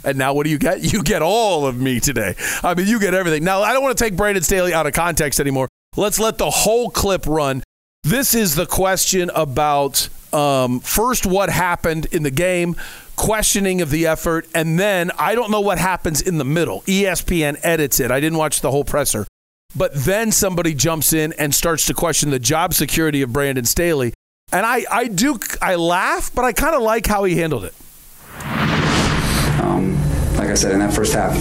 Speaker 5: And now what do you get? You get all of me today. I mean, you get everything. Now, I don't want to take Brandon Staley out of context anymore. Let's let the whole clip run. This is the question about um, first what happened in the game, questioning of the effort, and then I don't know what happens in the middle. ESPN edits it. I didn't watch the whole presser. But then somebody jumps in and starts to question the job security of Brandon Staley. And I, I do, I laugh, but I kind of like how he handled it.
Speaker 7: Um, like I said, in that first half,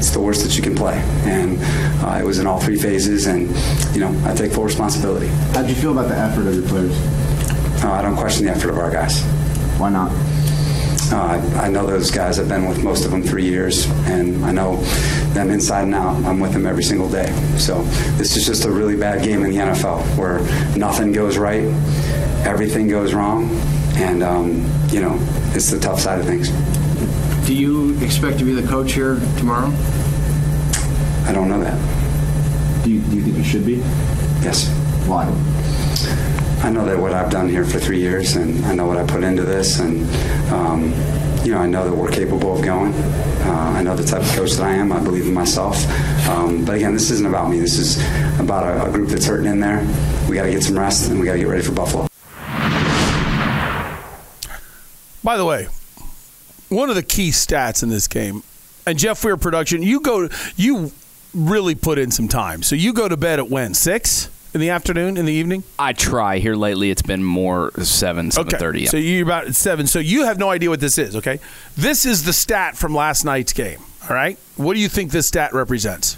Speaker 7: it's the worst that you can play. And uh, it was in all three phases, and, you know, I take full responsibility.
Speaker 9: How'd you feel about the effort of your players?
Speaker 7: Uh, I don't question the effort of our guys.
Speaker 9: Why not?
Speaker 7: Uh, I, I know those guys. I've been with most of them three years, and I know them inside and out. I'm with them every single day. So this is just a really bad game in the NFL where nothing goes right, everything goes wrong, and um, you know it's the tough side of things.
Speaker 10: Do you expect to be the coach here tomorrow?
Speaker 7: I don't know that.
Speaker 9: Do you, do you think you should be?
Speaker 7: Yes.
Speaker 9: Why?
Speaker 7: I know that what I've done here for three years, and I know what I put into this, and um, you know, I know that we're capable of going. Uh, I know the type of coach that I am. I believe in myself. Um, but again, this isn't about me. This is about a, a group that's hurting in there. We got to get some rest, and we got to get ready for Buffalo.
Speaker 5: By the way, one of the key stats in this game, and Jeff Weir production, you go, you really put in some time. So you go to bed at when six in the afternoon, in the evening.
Speaker 4: I try. Here lately, it's been more seven, seven thirty.
Speaker 5: So you're about seven. So you have no idea what this is. Okay, this is the stat from last night's game. All right, what do you think this stat represents?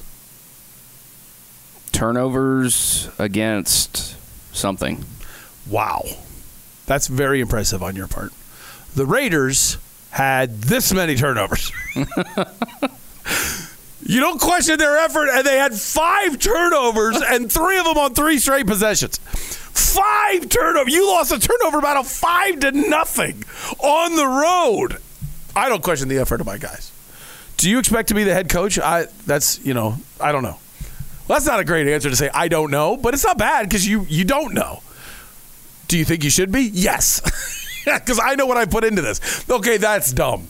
Speaker 4: Turnovers against something.
Speaker 5: Wow, that's very impressive on your part. The Raiders had this many turnovers. you don't question their effort, and they had five turnovers and three of them on three straight possessions. Five turnover. You lost a turnover battle five to nothing on the road. I don't question the effort of my guys. Do you expect to be the head coach? I that's you know I don't know. Well, that's not a great answer to say I don't know, but it's not bad because you you don't know. Do you think you should be? Yes, [LAUGHS] [LAUGHS] because I know what I put into this. Okay, that's dumb.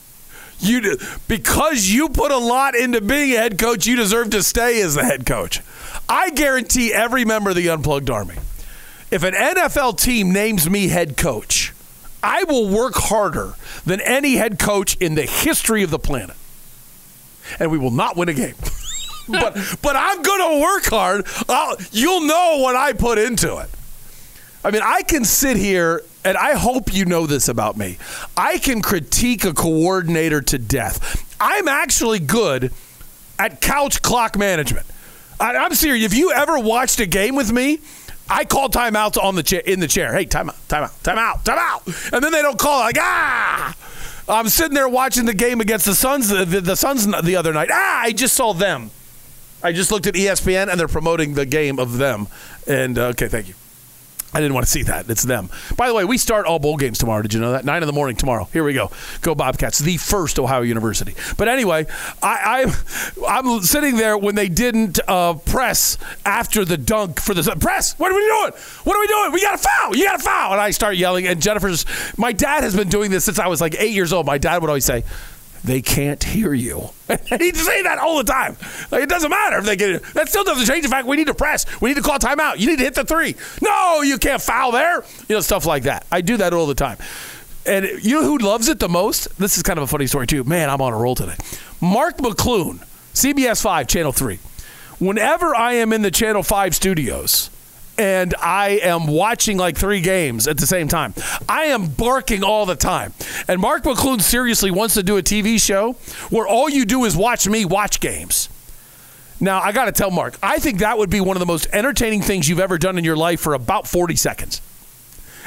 Speaker 5: You because you put a lot into being a head coach, you deserve to stay as the head coach. I guarantee every member of the Unplugged Army, if an NFL team names me head coach, I will work harder than any head coach in the history of the planet, and we will not win a game. [LAUGHS] but but I'm going to work hard. I'll, you'll know what I put into it. I mean, I can sit here and I hope you know this about me. I can critique a coordinator to death. I'm actually good at couch clock management. I, am serious. If you ever watched a game with me, I call timeouts on the chair in the chair. Hey, timeout, timeout, timeout, timeout, and then they don't call like ah. I'm sitting there watching the game against the Suns. The, the Suns the other night. Ah, I just saw them. I just looked at ESPN and they're promoting the game of them. And uh, okay, thank you. I didn't want to see that. It's them. By the way, we start all bowl games tomorrow. Did you know that? Nine in the morning tomorrow. Here we go. Go Bobcats, the first Ohio University. But anyway, I, I am sitting there when they didn't uh, press after the dunk for the press. What are we doing? What are we doing? We got a foul. You got a foul. And I start yelling. And Jennifer's. My dad has been doing this since I was like eight years old. My dad would always say, they can't hear you. [LAUGHS] He'd say that all the time. Like, it doesn't matter if they get it. That still doesn't change the fact we need to press. We need to call timeout. You need to hit the three. No, you can't foul there. You know, stuff like that. I do that all the time. And you know who loves it the most? This is kind of a funny story, too. Man, I'm on a roll today. Mark McClune, CBS 5, Channel 3. Whenever I am in the Channel 5 studios, and I am watching like three games at the same time. I am barking all the time. And Mark McClune seriously wants to do a TV show where all you do is watch me watch games. Now, I got to tell Mark, I think that would be one of the most entertaining things you've ever done in your life for about 40 seconds.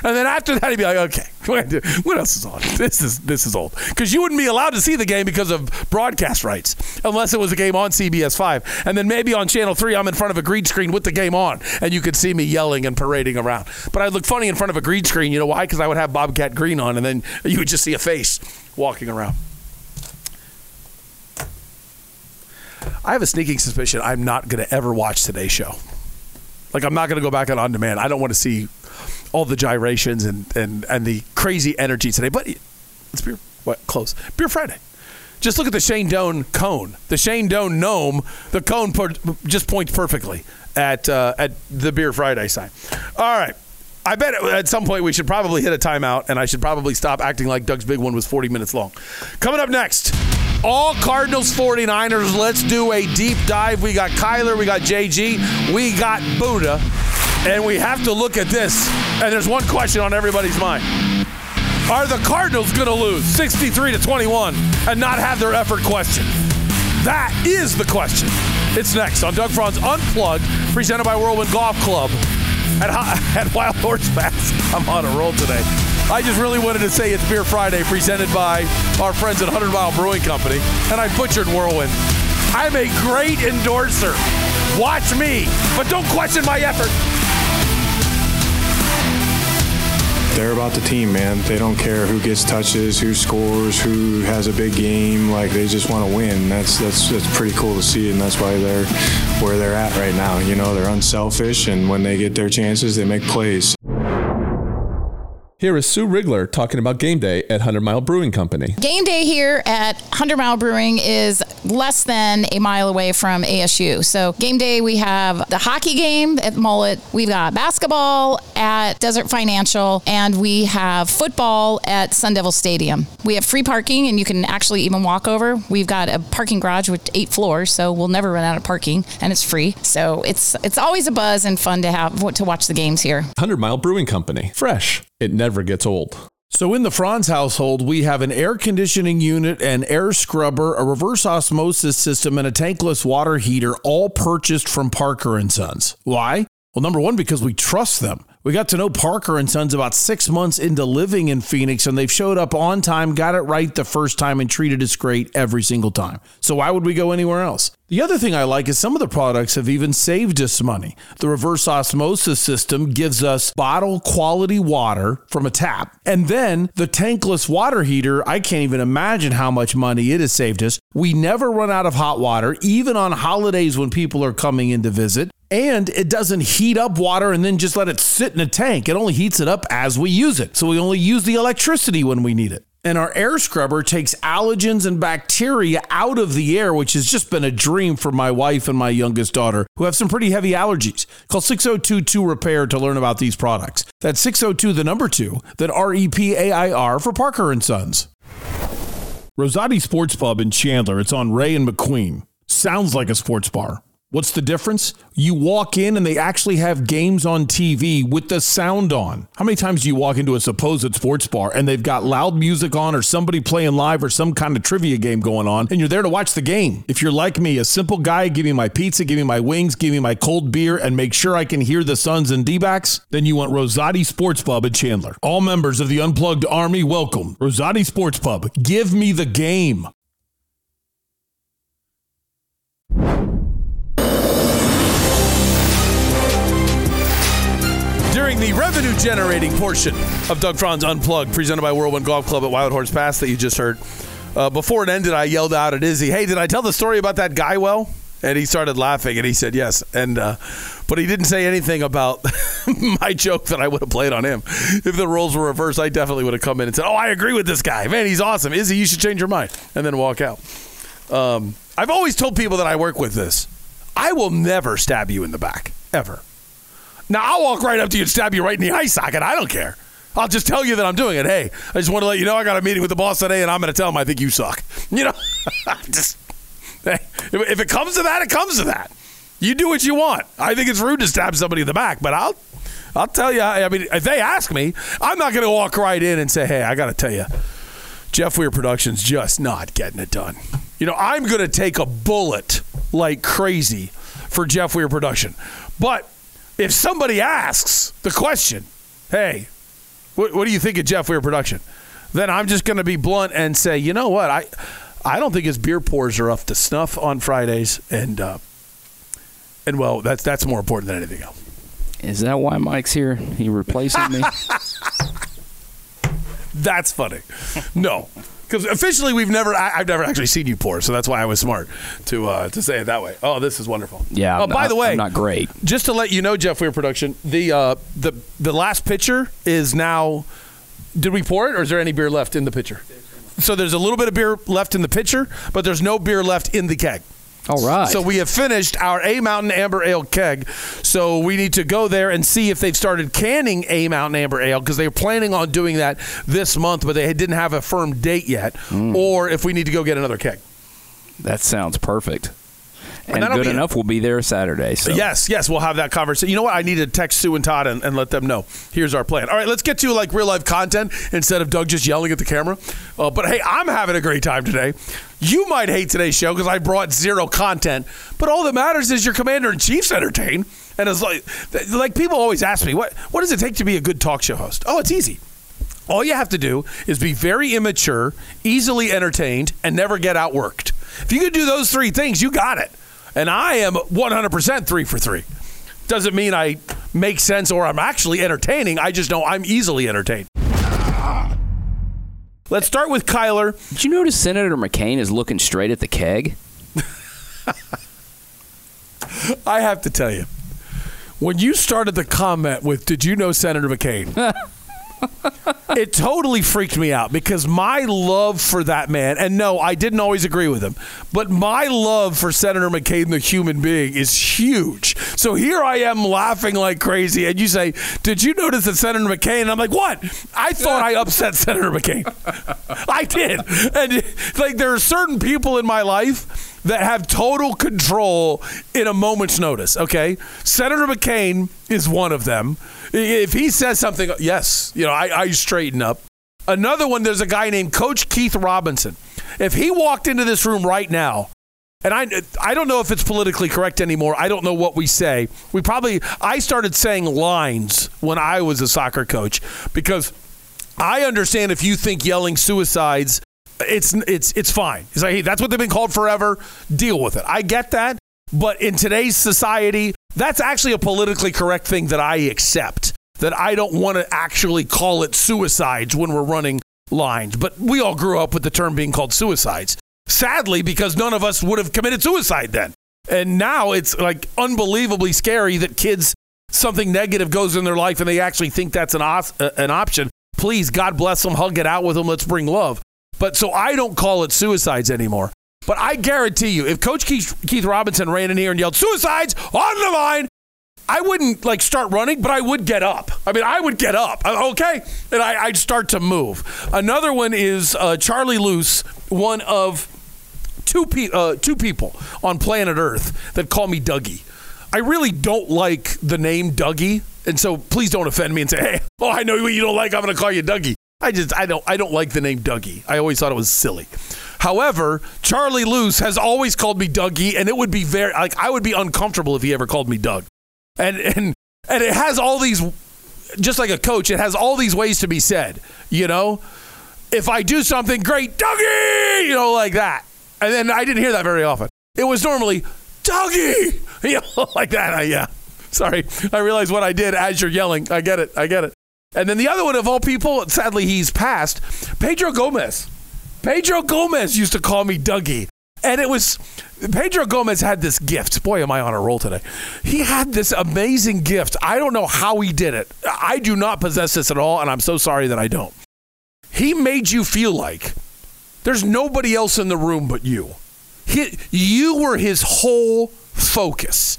Speaker 5: And then after that, he'd be like, okay, [LAUGHS] what else is on? This is this is old because you wouldn't be allowed to see the game because of broadcast rights unless it was a game on CBS Five, and then maybe on Channel Three, I'm in front of a green screen with the game on, and you could see me yelling and parading around. But I'd look funny in front of a green screen. You know why? Because I would have Bobcat Green on, and then [LAUGHS] you would just see a face walking around. I have a sneaking suspicion I'm not going to ever watch today's show. Like I'm not going to go back on on demand. I don't want to see all the gyrations and, and, and the crazy energy today. But it's beer what close beer Friday. Just look at the Shane Doan cone. The Shane Doan gnome. The cone just points perfectly at uh, at the beer Friday sign. All right. I bet at some point we should probably hit a timeout, and I should probably stop acting like Doug's big one was 40 minutes long. Coming up next, all Cardinals 49ers. Let's do a deep dive. We got Kyler, we got JG, we got Budda. And we have to look at this. And there's one question on everybody's mind. Are the Cardinals going to lose 63 to 21 and not have their effort questioned? That is the question. It's next on Doug Franz Unplugged, presented by Whirlwind Golf Club at, [LAUGHS] at Wild Horse Pass. I'm on a roll today. I just really wanted to say it's Beer Friday, presented by our friends at 100 Mile Brewing Company, and I butchered Whirlwind. I'm a great endorser. Watch me, but don't question my effort.
Speaker 6: They're about the team, man. They don't care who gets touches, who scores, who has a big game. Like they just want to win. That's that's that's pretty cool to see, and that's why they're where they're at right now. You know, they're unselfish, and when they get their chances, they make plays.
Speaker 11: Here is Sue Rigler talking about game day at 100 Mile Brewing Company.
Speaker 12: Game day here at 100 Mile Brewing is less than a mile away from ASU. So, game day, we have the hockey game at Mullett, we've got basketball at Desert Financial, and we have football at Sun Devil Stadium. We have free parking, and you can actually even walk over. We've got a parking garage with eight floors, so we'll never run out of parking, and it's free. So, it's it's always a buzz and fun to have to watch the games here.
Speaker 11: 100 Mile Brewing Company. Fresh. It never gets old.
Speaker 5: So in the Franz household, we have an air conditioning unit, an air scrubber, a reverse osmosis system, and a tankless water heater, all purchased from Parker and Sons. Why? Well, number one, because we trust them. We got to know Parker and Sons about six months into living in Phoenix, and they've showed up on time, got it right the first time, and treated us great every single time. So why would we go anywhere else? The other thing I like is some of the products have even saved us money. The reverse osmosis system gives us bottle quality water from a tap. And then the tankless water heater, I can't even imagine how much money it has saved us. We never run out of hot water, even on holidays when people are coming in to visit. And it doesn't heat up water and then just let it sit in a tank. It only heats it up as we use it. So we only use the electricity when we need it. And our air scrubber takes allergens and bacteria out of the air, which has just been a dream for my wife and my youngest daughter, who have some pretty heavy allergies. Call 6022 Repair to learn about these products. That's 602 the number 2, then R E P A I R for Parker and Sons. Rosati Sports Pub in Chandler. It's on Ray and McQueen. Sounds like a sports bar. What's the difference? You walk in and they actually have games on TV with the sound on. How many times do you walk into a supposed sports bar and they've got loud music on or somebody playing live or some kind of trivia game going on and you're there to watch the game? If you're like me, a simple guy, give me my pizza, give me my wings, give me my cold beer, and make sure I can hear the Suns and D-backs, then you want Rosati Sports Pub in Chandler. All members of the Unplugged Army, welcome. Rosati Sports Pub. Give me the game. The revenue generating portion of Doug Franz Unplugged, presented by Whirlwind Golf Club at Wild Horse Pass, that you just heard, uh, before it ended, I yelled out at Izzy, Hey, did I tell the story about that guy well? And he started laughing and he said yes. And uh, but he didn't say anything about [LAUGHS] my joke that I would have played on him. If the roles were reversed, I definitely would have come in and said, "Oh, I agree with this guy. Man, he's awesome. Izzy, you should change your mind." And then walk out. Um, I've always told people that I work with this. I will never stab you in the back ever. Now I'll walk right up to you and stab you right in the eye socket. I don't care. I'll just tell you that I'm doing it. Hey, I just want to let you know I got a meeting with the boss today, and I'm going to tell him I think you suck. You know, [LAUGHS] just hey, if it comes to that, it comes to that. You do what you want. I think it's rude to stab somebody in the back, but I'll I'll tell you. I mean, if they ask me, I'm not going to walk right in and say, "Hey, I got to tell you, Jeff Weir Productions just not getting it done." You know, I'm going to take a bullet like crazy for Jeff Weir Production, but if somebody asks the question, "Hey, what, what do you think of Jeff Weir Production?" Then I'm just going to be blunt and say, "You know what? I I don't think his beer pours are up to snuff on Fridays, and uh, and well, that's that's more important than anything else."
Speaker 4: Is that why Mike's here? He replacing me? [LAUGHS]
Speaker 5: That's funny. No, because officially we've never I, have never actually seen you pour, so that's why I was smart to uh, to say it that way. Oh, this is wonderful.
Speaker 4: Yeah.
Speaker 5: Oh,
Speaker 4: I'm
Speaker 5: by
Speaker 4: not-
Speaker 5: the way,
Speaker 4: I'm not great.
Speaker 5: Just to let you know, Jeff Weir Production, the uh, the the last pitcher is now. Did we pour it, or is there any beer left in the pitcher? So there's a little bit of beer left in the pitcher, but there's no beer left in the keg.
Speaker 4: All right.
Speaker 5: So we have finished our A Mountain Amber Ale keg. So we need to go there and see if they've started canning A Mountain Amber Ale because they were planning on doing that this month, but they didn't have a firm date yet. Hmm. Or if we need to go get another keg.
Speaker 4: That sounds perfect.
Speaker 5: And
Speaker 4: And, good enough will be there Saturday. So
Speaker 5: Yes, yes, we'll have that conversation. You know what? I need to text Sue and Todd and, and let them know. Here's our plan. All right, let's get to like real life content instead of Doug just yelling at the camera. Uh, but hey, I'm having a great time today. You might hate today's show because I brought zero content, but all that matters is your commander in chief's entertained. And it's like, like people always ask me, what what does it take to be a good talk show host? Oh, it's easy. All you have to do is be very immature, easily entertained, and never get outworked. If you can do those three things, you got it. And I am 100% three for three. Doesn't mean I make sense or I'm actually entertaining. I just know I'm easily entertained. Let's start with Kyler.
Speaker 4: Did you notice Senator McCain is looking straight at the keg? [LAUGHS]
Speaker 5: I have to tell you, when you started the comment with, Did you know Senator McCain? [LAUGHS] [LAUGHS] it totally freaked me out because my love for that man, and no, I didn't always agree with him, but my love for Senator McCain, the human being, is huge. So here I am laughing like crazy, and you say, Did you notice that Senator McCain? And I'm like, What? I thought I upset [LAUGHS] Senator McCain. [LAUGHS] I did. And like, there are certain people in my life that have total control in a moment's notice. Okay, Senator McCain is one of them. If he says something, yes, you know, I, I straighten up. Another one, there's a guy named Coach Keith Robinson. If he walked into this room right now, and I, I don't know if it's politically correct anymore. I don't know what we say. We probably, I started saying lines when I was a soccer coach because I understand if you think yelling suicides it's it's it's fine. He's like, hey, that's what they've been called forever. Deal with it. I get that, but in today's society, that's actually a politically correct thing that I accept. That I don't want to actually call it suicides when we're running lines, but we all grew up with the term being called suicides. Sadly, because none of us would have committed suicide then. And now it's like unbelievably scary that kids something negative goes in their life and they actually think that's an, op- uh, an option. Please, God bless them, hug it out with them, let's bring love. But so I don't call it suicides anymore. But I guarantee you, if Coach Keith, Keith Robinson ran in here and yelled suicides on the line, I wouldn't like start running, but I would get up. I mean, I would get up, uh, okay, and I, would start to move. Another one is uh, Charlie Luce, one of two pe- uh, two people on planet Earth that call me Dougie. I really don't like the name Dougie, and so please don't offend me and say, "Hey, oh, I know you don't like. I'm going to call you Dougie." I just I don't I don't like the name Dougie. I always thought it was silly. However, Charlie Luce has always called me Dougie, and it would be very like I would be uncomfortable if he ever called me Doug. And and and it has all these just like a coach, it has all these ways to be said, you know? If I do something great, Dougie, you know, like that. And then I didn't hear that very often. It was normally Dougie, [LAUGHS] you know, like that. I, yeah. Sorry. I realize what I did as you're yelling. I get it. I get it. And then the other one of all people, sadly he's passed, Pedro Gomez. Pedro Gomez used to call me Dougie. And it was Pedro Gomez had this gift. Boy, am I on a roll today. He had this amazing gift. I don't know how he did it. I do not possess this at all, and I'm so sorry that I don't. He made you feel like there's nobody else in the room but you. He, you were his whole focus.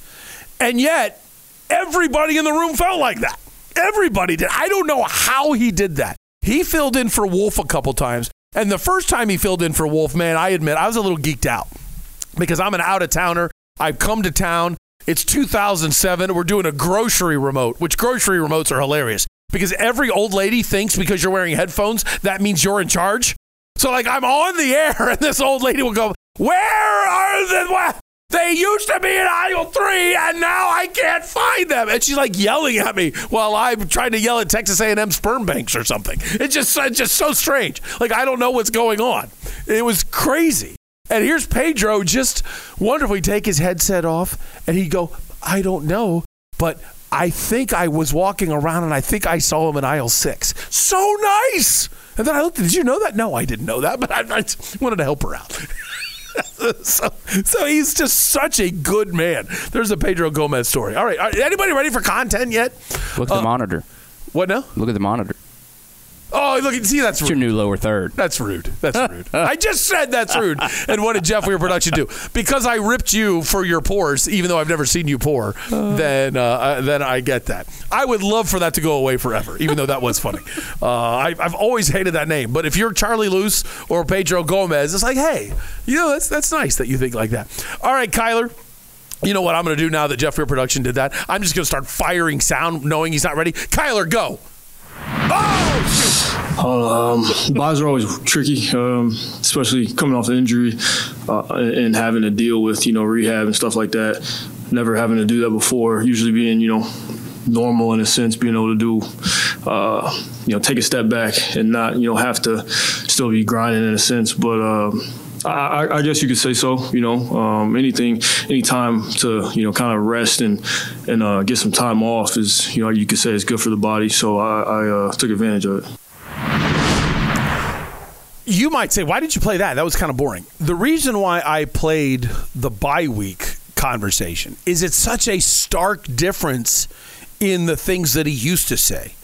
Speaker 5: And yet, everybody in the room felt like that. Everybody did. I don't know how he did that. He filled in for Wolf a couple times. And the first time he filled in for Wolf, man, I admit I was a little geeked out because I'm an out of towner. I've come to town. It's 2007. We're doing a grocery remote, which grocery remotes are hilarious because every old lady thinks because you're wearing headphones, that means you're in charge. So, like, I'm on the air, [LAUGHS] and this old lady will go, Where are the. What? They used to be in aisle three, and now I can't find them. And she's like yelling at me while I'm trying to yell at Texas A&M sperm banks or something. It's just, it's just so strange. Like I don't know what's going on. It was crazy. And here's Pedro just wonderfully take his headset off, and he go, I don't know, but I think I was walking around and I think I saw him in aisle six. So nice. And then I looked, did you know that? No, I didn't know that, but I, I wanted to help her out. [LAUGHS] [LAUGHS] so, so he's just such a good man. There's a Pedro Gomez story. All right, anybody ready for content yet?
Speaker 4: Look at uh, the monitor.
Speaker 5: What now?
Speaker 4: Look at the monitor.
Speaker 5: Oh, look! See, that's
Speaker 4: rude. your new lower third.
Speaker 5: That's rude. That's [LAUGHS] rude. I just said that's rude. And what did Jeff Weir Production do? Because I ripped you for your pours, even though I've never seen you pour. Then, uh, then I get that. I would love for that to go away forever, even though that was funny. Uh, I, have always hated that name. But if you're Charlie Luce or Pedro Gomez, it's like, hey, you know, that's that's nice that you think like that. All right, Kyler. You know what I'm going to do now that Jeff Weir Production did that? I'm just going to start firing sound, knowing he's not ready. Kyler, go.
Speaker 2: Oh, um, byes are always tricky, um, especially coming off the injury uh, and having to deal with you know rehab and stuff like that. Never having to do that before. Usually being you know normal in a sense, being able to do uh, you know take a step back and not you know have to still be grinding in a sense, but. Um, I, I, guess you could say so. You know, um, anything, any time to you know kind of rest and and uh, get some time off is you know you could say is good for the body. So I, I uh, took advantage of it.
Speaker 5: You might say, why did you play that? That was kind of boring. The reason why I played the bye week conversation is it's such a stark difference in the things that he used to say.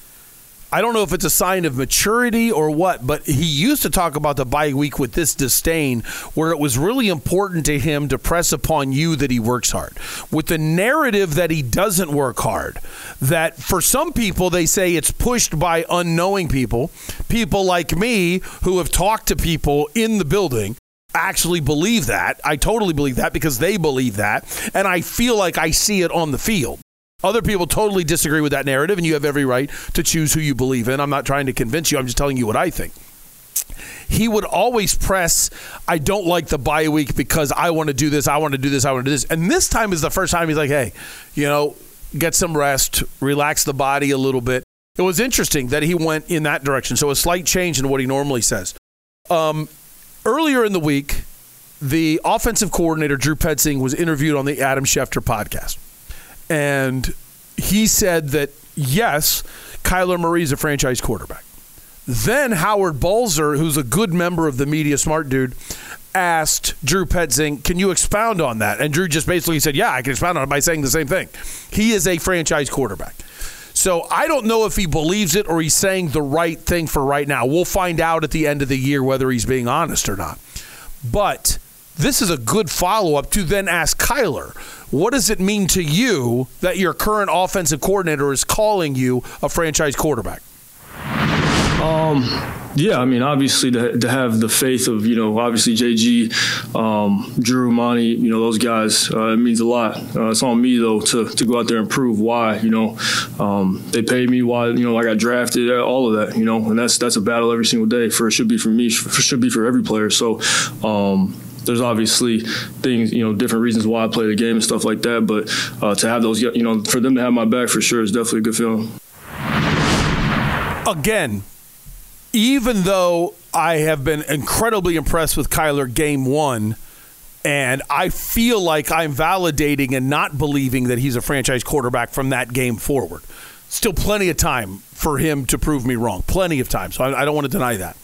Speaker 5: I don't know if it's a sign of maturity or what, but he used to talk about the bye week with this disdain, where it was really important to him to press upon you that he works hard. With the narrative that he doesn't work hard, that for some people, they say it's pushed by unknowing people, people like me who have talked to people in the building actually believe that. I totally believe that because they believe that. And I feel like I see it on the field. Other people totally disagree with that narrative, and you have every right to choose who you believe in. I'm not trying to convince you, I'm just telling you what I think. He would always press, I don't like the bye week because I want to do this, I want to do this, I want to do this. And this time is the first time he's like, hey, you know, get some rest, relax the body a little bit. It was interesting that he went in that direction. So a slight change in what he normally says. Um, earlier in the week, the offensive coordinator Drew Petzing was interviewed on the Adam Schefter podcast, and he said that yes, Kyler Murray is a franchise quarterback. Then Howard Balzer, who's a good member of the media, smart dude, asked Drew Petzing, "Can you expound on that?" And Drew just basically said, "Yeah, I can expound on it by saying the same thing. He is a franchise quarterback." So I don't know if he believes it or he's saying the right thing for right now. We'll find out at the end of the year whether he's being honest or not. But this is a good follow up to then ask Kyler, what does it mean to you that your current offensive coordinator is calling you a franchise quarterback?
Speaker 2: Um, yeah, I mean, obviously to, to have the faith of you know, obviously JG, um, Drew, Monty, you know, those guys, uh, it means a lot. Uh, it's on me though to, to go out there and prove why. You know, um, they paid me why you know I got drafted, uh, all of that. You know, and that's that's a battle every single day. For it should be for me, for, should be for every player. So. Um, there's obviously things, you know, different reasons why I play the game and stuff like that. But uh, to have those, you know, for them to have my back for sure is definitely a good feeling.
Speaker 5: Again, even though I have been incredibly impressed with Kyler game one, and I feel like I'm validating and not believing that he's a franchise quarterback from that game forward. Still plenty of time for him to prove me wrong. Plenty of time. So I, I don't want to deny that.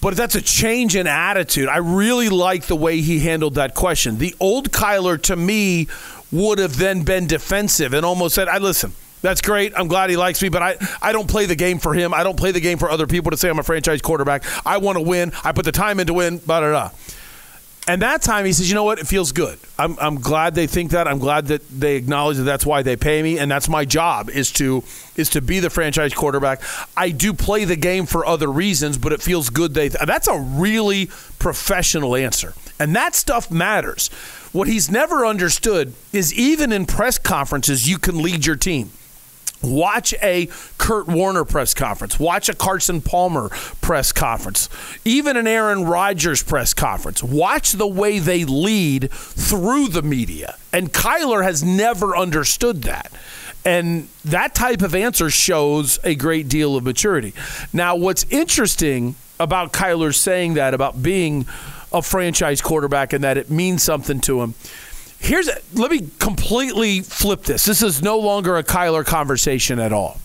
Speaker 5: But that's a change in attitude. I really like the way he handled that question. The old Kyler, to me, would have then been defensive and almost said, I listen, that's great. I'm glad he likes me, but I, I don't play the game for him. I don't play the game for other people to say I'm a franchise quarterback. I want to win. I put the time in to win, blah, blah, blah. And that time he says, you know what? It feels good. I'm, I'm glad they think that. I'm glad that they acknowledge that that's why they pay me, and that's my job is to is to be the franchise quarterback. I do play the game for other reasons, but it feels good. They that's a really professional answer, and that stuff matters. What he's never understood is even in press conferences, you can lead your team. Watch a Kurt Warner press conference. Watch a Carson Palmer press conference. Even an Aaron Rodgers press conference. Watch the way they lead through the media. And Kyler has never understood that. And that type of answer shows a great deal of maturity. Now, what's interesting about Kyler saying that, about being a franchise quarterback, and that it means something to him Here's let me completely flip this. This is no longer a Kyler conversation at all.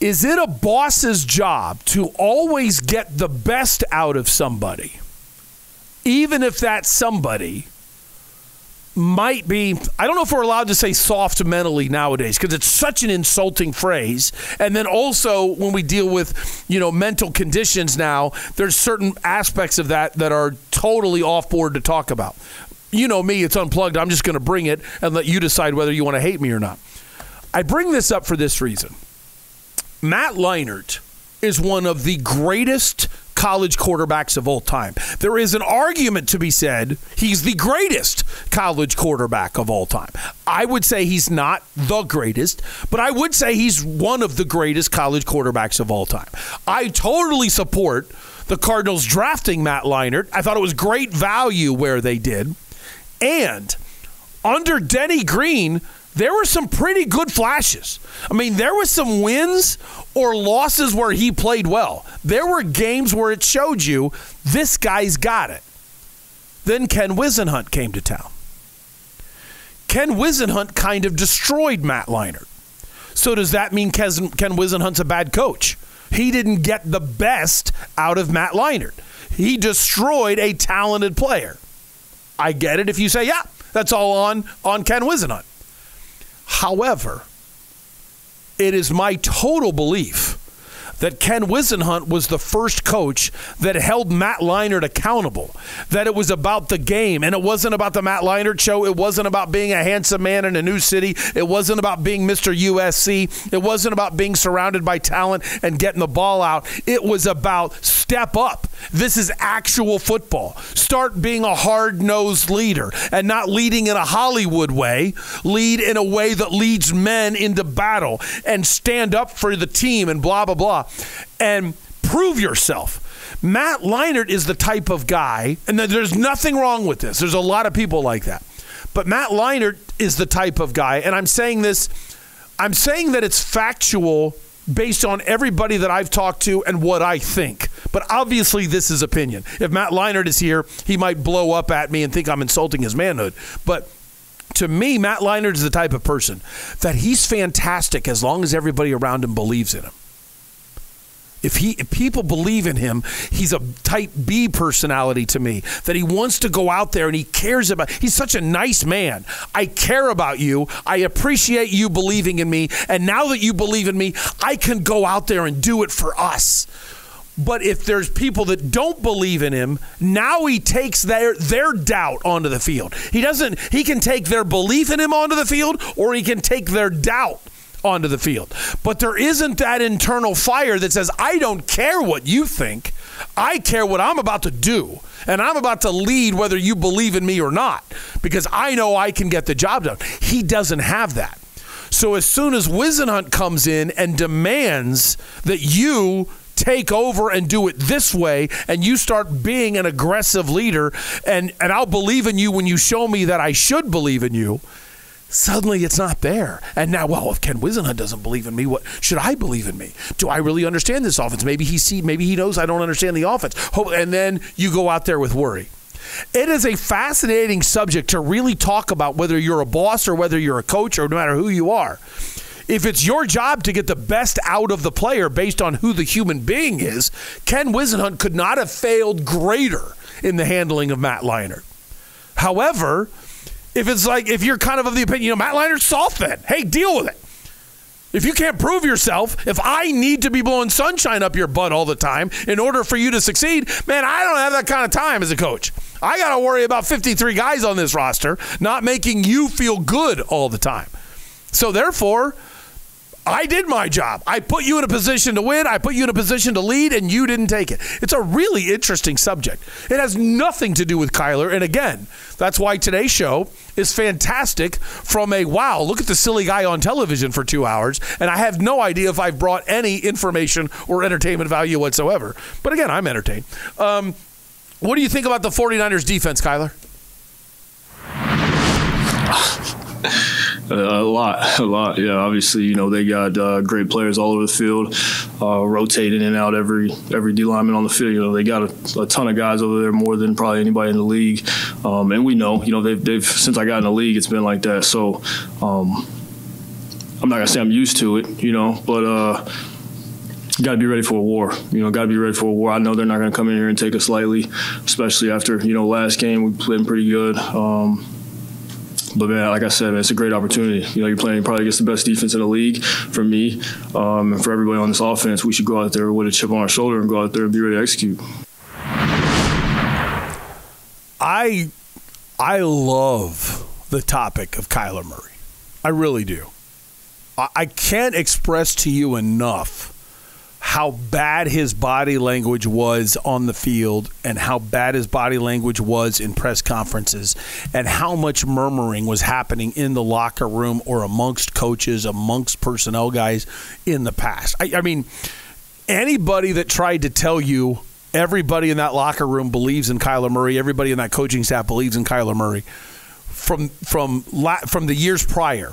Speaker 5: Is it a boss's job to always get the best out of somebody, even if that somebody might be I don't know if we're allowed to say soft mentally nowadays because it's such an insulting phrase. And then also when we deal with, you know, mental conditions now, there's certain aspects of that that are totally off board to talk about you know me, it's unplugged. I'm just going to bring it and let you decide whether you want to hate me or not. I bring this up for this reason. Matt Leinart is one of the greatest college quarterbacks of all time. There is an argument to be said he's the greatest college quarterback of all time. I would say he's not the greatest, but I would say he's one of the greatest college quarterbacks of all time. I totally support the Cardinals drafting Matt Leinart. I thought it was great value where they did. And under Denny Green, there were some pretty good flashes. I mean, there was some wins or losses where he played well. There were games where it showed you this guy's got it. Then Ken Whisenhunt came to town. Ken Whisenhunt kind of destroyed Matt Leinart. So does that mean Ken, Ken Whisenhunt's a bad coach? He didn't get the best out of Matt Leinart. He destroyed a talented player. I get it if you say, yeah, that's all on, on Ken Whisenhunt. However, it is my total belief that Ken Whisenhunt was the first coach that held Matt Leinart accountable. That it was about the game, and it wasn't about the Matt Leinart show. It wasn't about being a handsome man in a new city. It wasn't about being Mr. USC. It wasn't about being surrounded by talent and getting the ball out. It was about step up. This is actual football. Start being a hard nosed leader and not leading in a Hollywood way. Lead in a way that leads men into battle and stand up for the team and blah, blah, blah and prove yourself. Matt Leinart is the type of guy, and there's nothing wrong with this. There's a lot of people like that. But Matt Leinart is the type of guy, and I'm saying this, I'm saying that it's factual based on everybody that I've talked to and what I think. But obviously, this is opinion. If Matt Leinart is here, he might blow up at me and think I'm insulting his manhood. But to me, Matt Leinart is the type of person that he's fantastic as long as everybody around him believes in him. If he if people believe in him, he's a type B personality to me. That he wants to go out there and he cares about. He's such a nice man. I care about you. I appreciate you believing in me. And now that you believe in me, I can go out there and do it for us. But if there's people that don't believe in him, now he takes their their doubt onto the field. He doesn't he can take their belief in him onto the field or he can take their doubt onto the field. But there isn't that internal fire that says, I don't care what you think. I care what I'm about to do. And I'm about to lead whether you believe in me or not because I know I can get the job done. He doesn't have that. So as soon as Whisenhunt comes in and demands that you take over and do it this way and you start being an aggressive leader and and I'll believe in you when you show me that I should believe in you suddenly it's not there. And now, well, if Ken Whisenhunt doesn't believe in me, what should I believe in me? Do I really understand this offense? Maybe he see, maybe he knows I don't understand the offense. And then you go out there with worry. It is a fascinating subject to really talk about whether you're a boss or whether you're a coach or no matter who you are. If it's your job to get the best out of the player based on who the human being is, Ken Whisenhunt could not have failed greater in the handling of Matt Leinart. However, if it's like if you're kind of of the opinion, you know, Matt Leinart's soft then. Hey, deal with it. If you can't prove yourself, if I need to be blowing sunshine up your butt all the time in order for you to succeed, man, I don't have that kind of time as a coach. I got to worry about 53 guys on this roster not making you feel good all the time. So therefore, I did my job. I put you in a position to win. I put you in a position to lead, and you didn't take it. It's a really interesting subject. It has nothing to do with Kyler. And again, that's why today's show is fantastic from a wow, look at the silly guy on television for two hours. And I have no idea if I've brought any information or entertainment value whatsoever. But again, I'm entertained. Um, what do you think about the 49ers defense, Kyler? [SIGHS] [SIGHS]
Speaker 2: a lot, a lot. Yeah, obviously, you know they got uh, great players all over the field, uh, rotating in and out every every D lineman on the field. You know they got a, a, ton of guys over there, more than probably anybody in the league. Um, and we know, you know, they've, they've since I got in the league, it's been like that. So um, I'm not gonna say I'm used to it, you know, but. Uh, got to be ready for a war. You know, got to be ready for a war. I know they're not going to come in here and take us lightly, especially after you know last game we played pretty good. Um, but man, like I said, man, it's a great opportunity. You know, you're playing probably against the best defense in the league. For me, um, and for everybody on this offense, we should go out there with a chip on our shoulder and go out there and be ready to execute.
Speaker 5: I I love the topic of Kyler Murray. I really do. I, I can't express to you enough how bad his body language was on the field and how bad his body language was in press conferences and how much murmuring was happening in the locker room or amongst coaches, amongst personnel guys in the past. I, I mean, anybody that tried to tell you everybody in that locker room believes in Kyler Murray, everybody in that coaching staff believes in Kyler Murray from from from the years prior,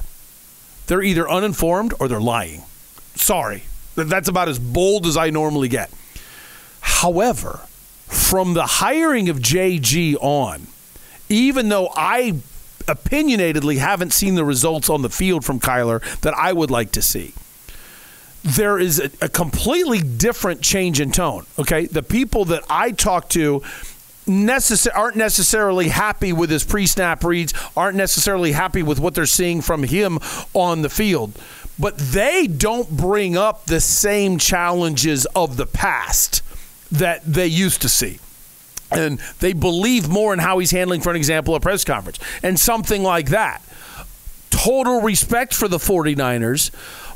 Speaker 5: they're either uninformed or they're lying. Sorry, that's about as bold as I normally get. However, from the hiring of JG on, even though I opinionatedly haven't seen the results on the field from Kyler that I would like to see, there is a, a completely different change in tone. Okay. The people that I talk to aren't necessarily happy with his pre-snap reads, aren't necessarily happy with what they're seeing from him on the field but they don't bring up the same challenges of the past that they used to see. And they believe more in how he's handling, for an example, a press conference and something like that. Total respect for the 49ers,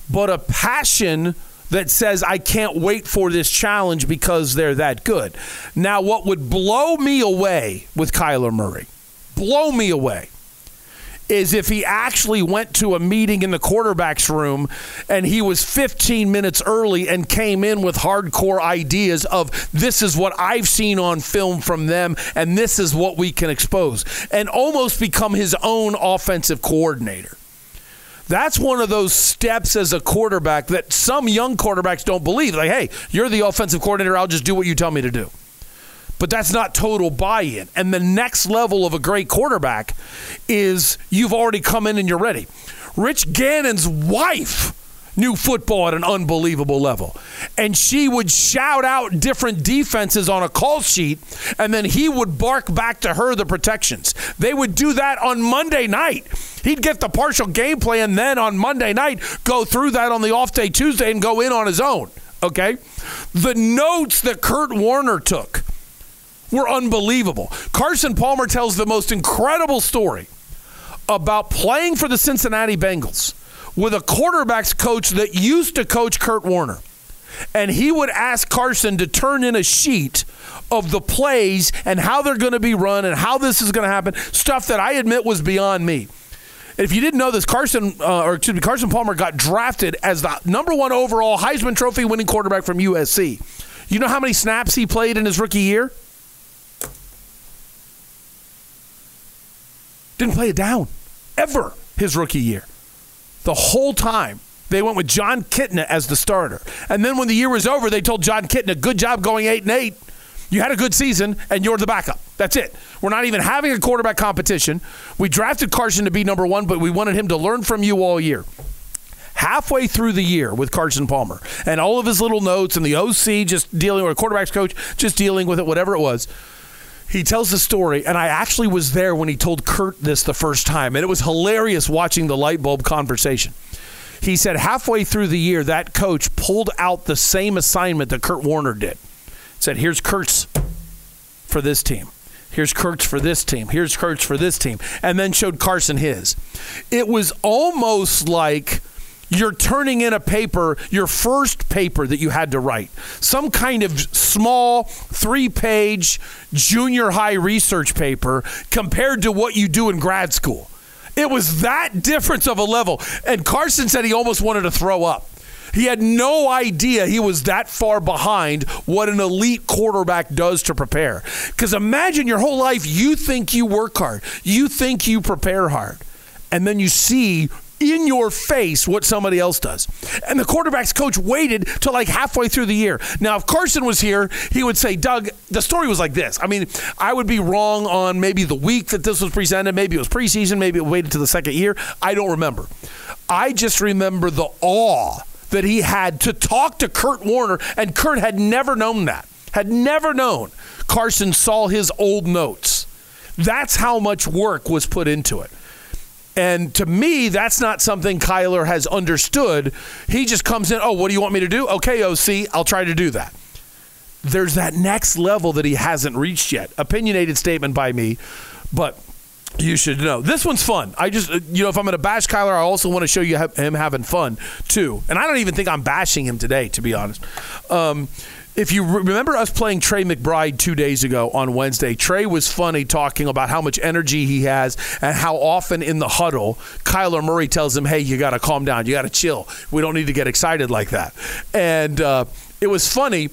Speaker 5: but a passion that says, I can't wait for this challenge because they're that good. Now, what would blow me away with Kyler Murray, blow me away, is if he actually went to a meeting in the quarterback's room and he was 15 minutes early and came in with hardcore ideas of this is what I've seen on film from them and this is what we can expose and almost become his own offensive coordinator. That's one of those steps as a quarterback that some young quarterbacks don't believe. Like, hey, you're the offensive coordinator. I'll just do what you tell me to do. But that's not total buy in. And the next level of a great quarterback is you've already come in and you're ready. Rich Gannon's wife knew football at an unbelievable level. And she would shout out different defenses on a call sheet, and then he would bark back to her the protections. They would do that on Monday night. He'd get the partial game plan, then on Monday night, go through that on the off day Tuesday and go in on his own. Okay? The notes that Kurt Warner took were unbelievable. Carson Palmer tells the most incredible story about playing for the Cincinnati Bengals with a quarterbacks coach that used to coach Kurt Warner. And he would ask Carson to turn in a sheet of the plays and how they're going to be run and how this is going to happen, stuff that I admit was beyond me. If you didn't know this, Carson uh, or excuse me, Carson Palmer got drafted as the number one overall Heisman Trophy winning quarterback from USC. You know how many snaps he played in his rookie year? Didn't play it down ever his rookie year. The whole time they went with Jon Kitna as the starter. And then when the year was over, they told Jon Kitna, "Good job going 8 and 8. You had a good season and you're the backup." That's it. We're not even having a quarterback competition. We drafted Carson to be number 1, but we wanted him to learn from you all year. Halfway through the year with Carson Palmer and all of his little notes and the OC just dealing with a quarterback's coach just dealing with it whatever it was he tells the story, and I actually was there when he told Kurt this the first time, and it was hilarious watching the light bulb conversation. He said halfway through the year, that coach pulled out the same assignment that Kurt Warner did. Said, "Here's Kurt's for this team. Here's Kurt's for this team. Here's Kurt's for this team," and then showed Carson his. It was almost like you're turning in a paper, your first paper that you had to write, some kind of small three page junior high research paper compared to what you do in grad school. It was that difference of a level. And Carson said he almost wanted to throw up. He had no idea he was that far behind what an elite quarterback does to prepare. Because imagine your whole life, you think you work hard, you think you prepare hard, and then you see in your face what somebody else does. And the quarterback's coach waited till like halfway through the year. Now, if Carson was here, he would say, Doug, the story was like this. I mean, I would be wrong on maybe the week that this was presented. Maybe it was preseason. Maybe it waited to the second year. I don't remember. I just remember the awe that he had to talk to Kurt Warner, and Kurt had never known that, had never known Carson saw his old notes. That's how much work was put into it. And to me, that's not something Kyler has understood. He just comes in, oh, what do you want me to do? Okay, OC, I'll try to do that. There's that next level that he hasn't reached yet. Opinionated statement by me, but you should know. This one's fun. I just, you know, if I'm going to bash Kyler, I also want to show you him having fun too. And I don't even think I'm bashing him today, to be honest. Um, if you remember us playing Trey McBride two days ago on Wednesday, Trey was funny talking about how much energy he has and how often in the huddle, Kyler Murray tells him, hey, you got to calm down. You got to chill. We don't need to get excited like that. And uh, it was funny.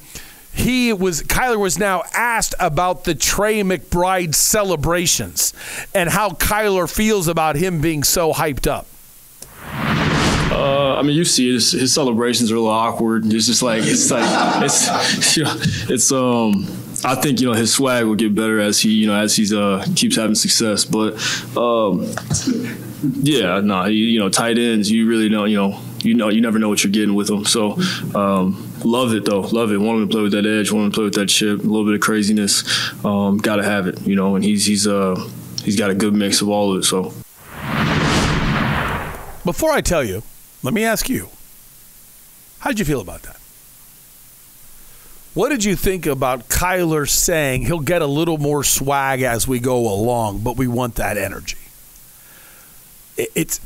Speaker 5: He was Kyler was now asked about the Trey McBride celebrations and how Kyler feels about him being so hyped up.
Speaker 2: Uh, I mean, you see his, his celebrations are a little awkward. It's just like it's like it's [LAUGHS] you know, it's um. I think you know his swag will get better as he you know as he's uh keeps having success. But um, yeah, no, nah, you, you know tight ends. You really don't you know you know you never know what you're getting with them. So um, love it though, love it. Want him to play with that edge, want him to play with that chip, a little bit of craziness. Um, Got to have it, you know. And he's he's uh he's got a good mix of all of it. So
Speaker 5: before I tell you let me ask you, how did you feel about that? What did you think about Kyler saying he'll get a little more swag as we go along, but we want that energy? It's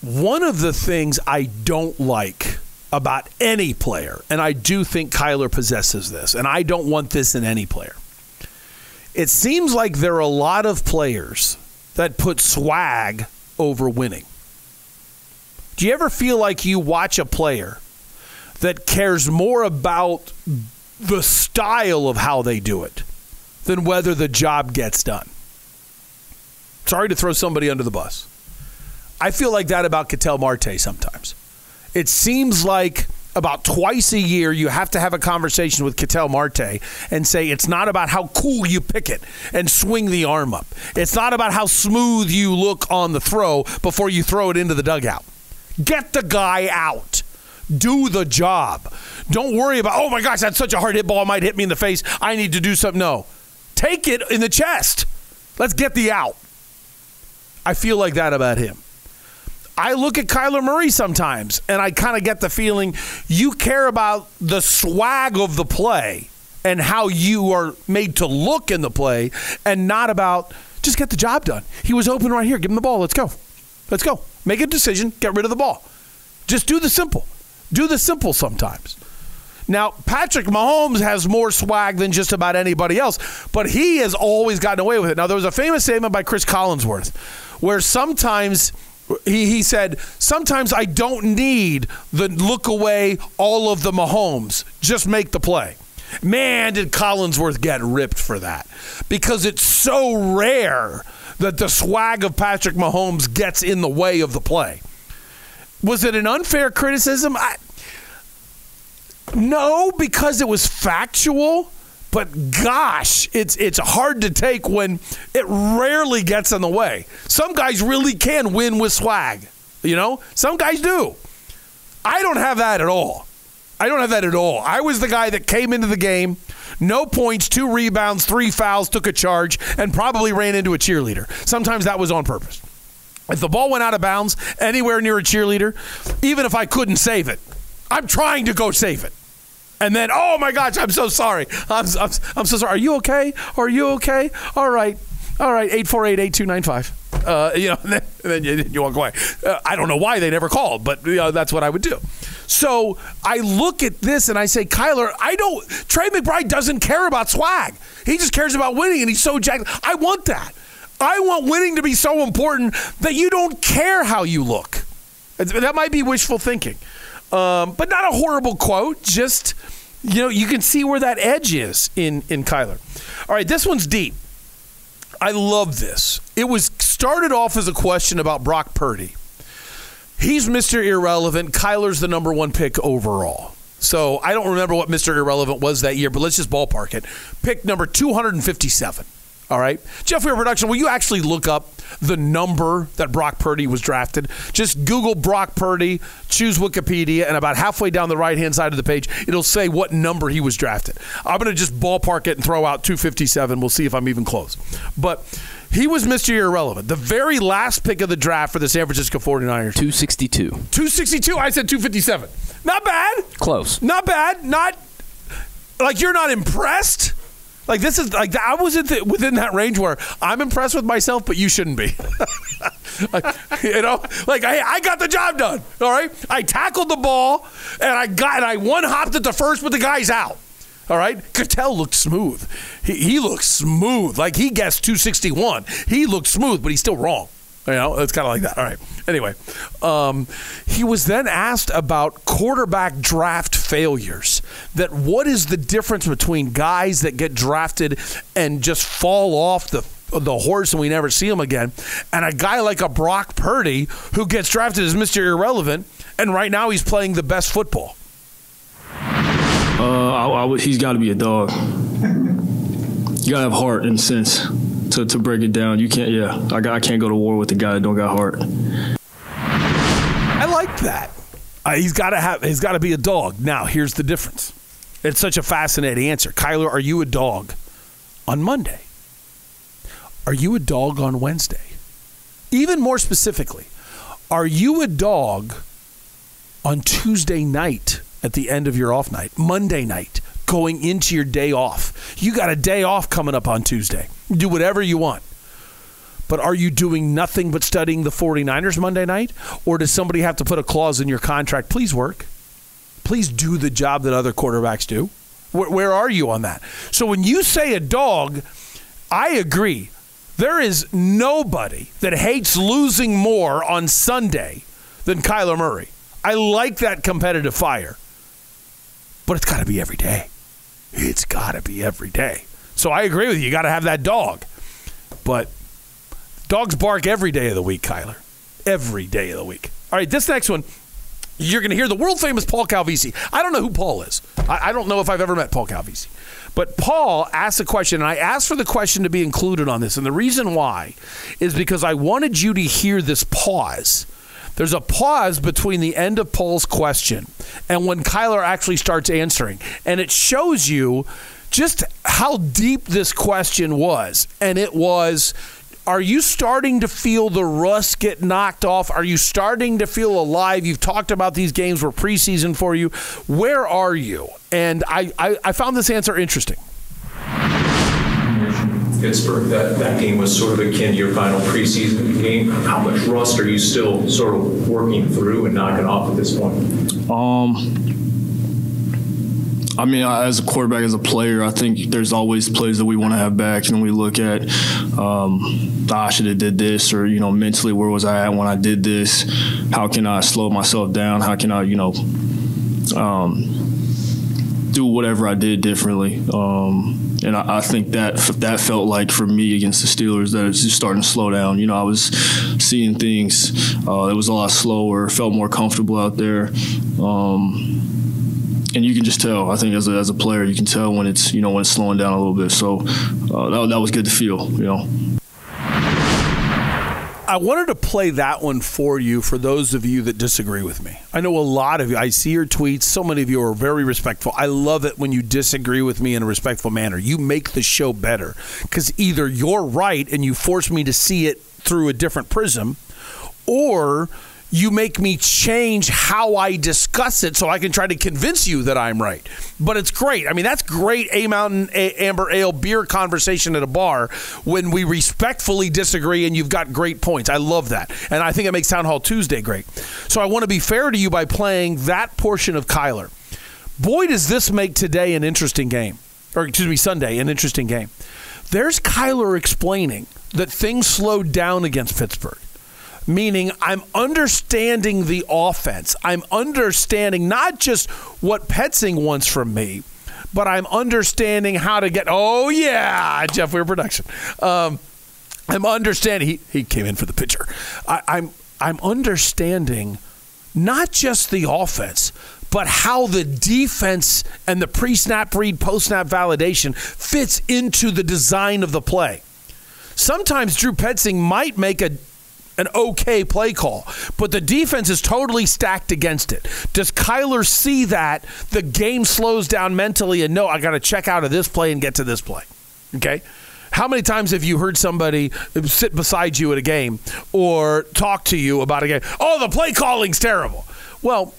Speaker 5: one of the things I don't like about any player, and I do think Kyler possesses this, and I don't want this in any player. It seems like there are a lot of players that put swag over winning. Do you ever feel like you watch a player that cares more about the style of how they do it than whether the job gets done? Sorry to throw somebody under the bus. I feel like that about Ketel Marte sometimes. It seems like about twice a year you have to have a conversation with Ketel Marte and say it's not about how cool you pick it and swing the arm up. It's not about how smooth you look on the throw before you throw it into the dugout. Get the guy out. Do the job. Don't worry about, oh my gosh, that's such a hard hit ball. It might hit me in the face. I need to do something. No. Take it in the chest. Let's get the out. I feel like that about him. I look at Kyler Murray sometimes and I kind of get the feeling you care about the swag of the play and how you are made to look in the play and not about just get the job done. He was open right here. Give him the ball. Let's go. Let's go. Make a decision. Get rid of the ball. Just do the simple. Do the simple sometimes. Now, Patrick Mahomes has more swag than just about anybody else, but he has always gotten away with it. Now, there was a famous statement by Chris Collinsworth where sometimes he, he said, Sometimes I don't need the look away all of the Mahomes, just make the play. Man, did Collinsworth get ripped for that because it's so rare that the swag of Patrick Mahomes gets in the way of the play. Was it an unfair criticism? I, no, because it was factual. But gosh, it's it's hard to take when it rarely gets in the way. Some guys really can win with swag. You know, some guys do. I don't have that at all. I don't have that at all. I was the guy that came into the game, no points, two rebounds, three fouls, took a charge, and probably ran into a cheerleader. Sometimes that was on purpose. If the ball went out of bounds anywhere near a cheerleader, even if I couldn't save it, I'm trying to go save it. And then, oh my gosh, I'm so sorry. I'm, I'm, I'm so sorry. Are you okay? Are you okay? All right. All right. 848 8295. Uh, you know, [LAUGHS] then, then you, you walk away. Uh, I don't know why they never called, but you know, that's what I would do. So I look at this and I say, Kyler, I don't. Trey McBride doesn't care about swag. He just cares about winning, and he's so jacked. I want that. I want winning to be so important that you don't care how you look. That might be wishful thinking, um, but not a horrible quote. Just you know, you can see where that edge is in in Kyler. All right, this one's deep. I love this. It was started off as a question about Brock Purdy. He's Mr. Irrelevant. Kyler's the number one pick overall. So I don't remember what Mr. Irrelevant was that year, but let's just ballpark it. Pick number 257. All right. Jeff Weir Production, will you actually look up the number that Brock Purdy was drafted? Just Google Brock Purdy, choose Wikipedia, and about halfway down the right hand side of the page, it'll say what number he was drafted. I'm going to just ballpark it and throw out 257. We'll see if I'm even close. But he was Mr. Irrelevant. The very last pick of the draft for the San Francisco 49ers.
Speaker 4: 262.
Speaker 5: 262. I said 257. Not bad.
Speaker 4: Close.
Speaker 5: Not bad. Not like you're not impressed. Like this is like I was the, within that range where I'm impressed with myself, but you shouldn't be. [LAUGHS] like, you know, like I, I got the job done. All right, I tackled the ball and I got and I one hopped at the first, but the guy's out. All right, Ketel looked smooth. He, he looked smooth. Like he guessed 261. He looked smooth, but he's still wrong. You know, it's kind of like that. All right. Anyway, um, he was then asked about quarterback draft failures. That what is the difference between guys that get drafted and just fall off the the horse and we never see him again, and a guy like a Brock Purdy who gets drafted as Mr. Irrelevant, and right now he's playing the best football.
Speaker 2: Uh, I, I, he's got to be a dog. You gotta have heart and sense to, to break it down. You can't, yeah. I, got, I can't go to war with a guy that don't got heart.
Speaker 5: I like that. Uh, he's got to have. He's got to be a dog. Now, here's the difference. It's such a fascinating answer. Kyler, are you a dog on Monday? Are you a dog on Wednesday? Even more specifically, are you a dog on Tuesday night at the end of your off night, Monday night, going into your day off? You got a day off coming up on Tuesday. Do whatever you want. But are you doing nothing but studying the 49ers Monday night? Or does somebody have to put a clause in your contract? Please work. Please do the job that other quarterbacks do. Where, where are you on that? So when you say a dog, I agree. There is nobody that hates losing more on Sunday than Kyler Murray. I like that competitive fire. But it's got to be every day. It's got to be every day. So I agree with you. You got to have that dog. But dogs bark every day of the week, Kyler. every day of the week. All right, this next one, you're going to hear the world famous Paul Calvisi. I don't know who Paul is. I, I don't know if I've ever met Paul Calvisi. But Paul asked a question, and I asked for the question to be included on this. And the reason why is because I wanted you to hear this pause. There's a pause between the end of Paul's question and when Kyler actually starts answering. And it shows you just how deep this question was. And it was are you starting to feel the rust get knocked off? Are you starting to feel alive? You've talked about these games were preseason for you. Where are you? And I, I, I found this answer interesting.
Speaker 13: Pittsburgh, that, that game was sort of akin to your final preseason game. How much rust are you still sort of working through and knocking off at this point?
Speaker 2: Um, I mean, as a quarterback, as a player, I think there's always plays that we want to have back, and we look at, um, I should have did this, or you know, mentally, where was I at when I did this? How can I slow myself down? How can I, you know, um, do whatever I did differently? Um, and I, I, think that that felt like for me against the Steelers that it's just starting to slow down. You know, I was seeing things. Uh, it was a lot slower. Felt more comfortable out there. Um, and you can just tell. I think as a, as a player, you can tell when it's you know when it's slowing down a little bit. So uh, that, that was good to feel. You know.
Speaker 5: I wanted to play that one for you for those of you that disagree with me. I know a lot of you, I see your tweets. So many of you are very respectful. I love it when you disagree with me in a respectful manner. You make the show better because either you're right and you force me to see it through a different prism, or you make me change how I discuss it so I can try to convince you that I'm right. But it's great. I mean, that's great A Mountain a- Amber Ale beer conversation at a bar when we respectfully disagree and you've got great points. I love that. And I think it makes Town Hall Tuesday great. So I want to be fair to you by playing that portion of Kyler. Boy, does this make today an interesting game. Or, excuse me, Sunday, an interesting game. There's Kyler explaining that things slowed down against Pittsburgh meaning I'm understanding the offense. I'm understanding not just what Petzing wants from me, but I'm understanding how to get. Oh yeah, Jeff Weir production. Um, I'm understanding. He he came in for the pitcher. I, I'm I'm understanding not just the offense, but how the defense and the pre-snap read, post-snap validation fits into the design of the play. Sometimes Drew Petzing might make a an okay play call, but the defense is totally stacked against it. Does Kyler see that the game slows down mentally and no, I got to check out of this play and get to this play? Okay. How many times have you heard somebody sit beside you at a game or talk to you about a game? Oh, the play calling's terrible. Well,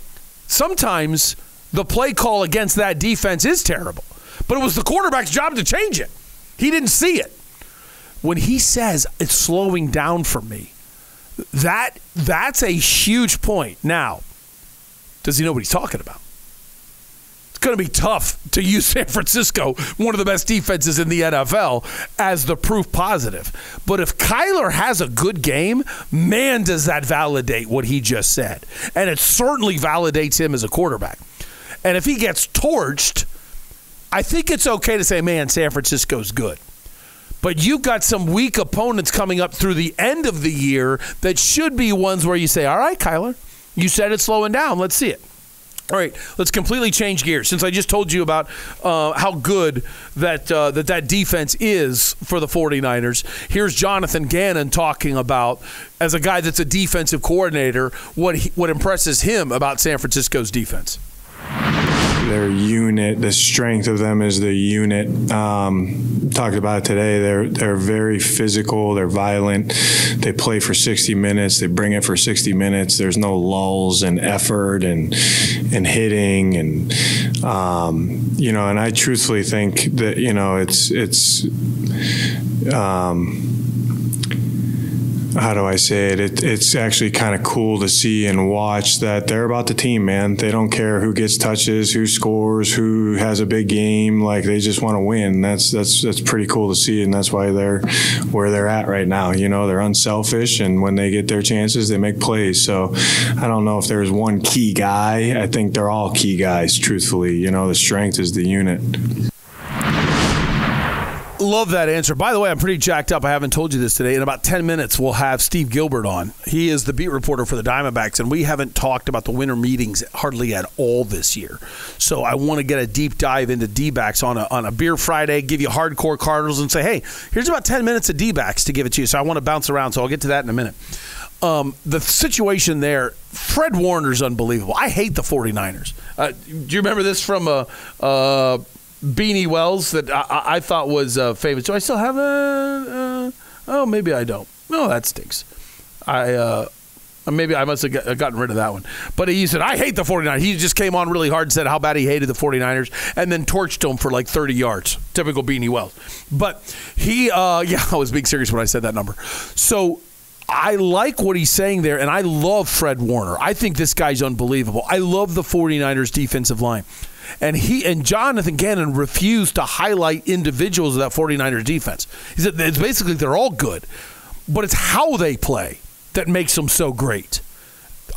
Speaker 5: sometimes the play call against that defense is terrible, but it was the quarterback's job to change it. He didn't see it. When he says it's slowing down for me, that that's a huge point. Now, does he know what he's talking about? It's going to be tough to use [LAUGHS] San Francisco, one of the best defenses in the NFL, as the proof positive. But if Kyler has a good game, man, does that validate what he just said. And it certainly validates him as a quarterback. And if he gets torched, I think it's okay to say, man, San Francisco's good. But you've got some weak opponents coming up through the end of the year that should be ones where you say, all right, Kyler, you said it's slowing down. Let's see it. All right, let's completely change gears. Since I just told you about uh, how good that, uh, that that defense is for the 49ers, here's Jonathan Gannon talking about, as a guy that's a defensive coordinator, what, he, what impresses him about San Francisco's defense
Speaker 6: their unit. The strength of them is the unit. Um, talked about it today. They're they're very physical. They're violent. They play for 60 minutes. They bring it for 60 minutes. There's no lulls and effort and and hitting and um, you know. And I truthfully think that you know it's it's. Um, how do I say it? it it's actually kind of cool to see and watch that they're about the team, man. They don't care who gets touches, who scores, who has a big game. Like they just want to win. That's that's that's pretty cool to see, and that's why they're where they're at right now. You know, they're unselfish, and when they get their chances, they make plays. So I don't know if there's one key guy. I think they're all key guys. Truthfully, you know, the strength is the unit.
Speaker 5: Love that answer. By the way, I'm pretty jacked up. I haven't told you this today. In about 10 minutes, we'll have Steve Gilbert on. He is the beat reporter for the Diamondbacks, and we haven't talked about the winter meetings hardly at all this year. So I want to get a deep dive into D backs on a, on a Beer Friday, give you hardcore Cardinals, and say, hey, here's about 10 minutes of D backs to give it to you. So I want to bounce around, so I'll get to that in a minute. Um, the situation there, Fred Warner's unbelievable. I hate the 49ers. Uh, do you remember this from uh, uh, Beanie Wells that I, I thought was uh, famous? Do I still have a? Uh, oh, maybe I don't. No, that stinks. I uh, maybe I must have gotten rid of that one. But he said, I hate the 49ers. He just came on really hard and said how bad he hated the 49ers and then torched them for like 30 yards. Typical Beanie Wells. But he, uh, [LAUGHS] yeah, I was being serious when I said that number. So I like what he's saying there, and I love Fred Warner. I think this guy's unbelievable. I love the 49ers defensive line. And he and Jonathan Gannon refused to highlight individuals of that 49ers defense. He said it's basically they're all good, but it's how they play that makes them so great.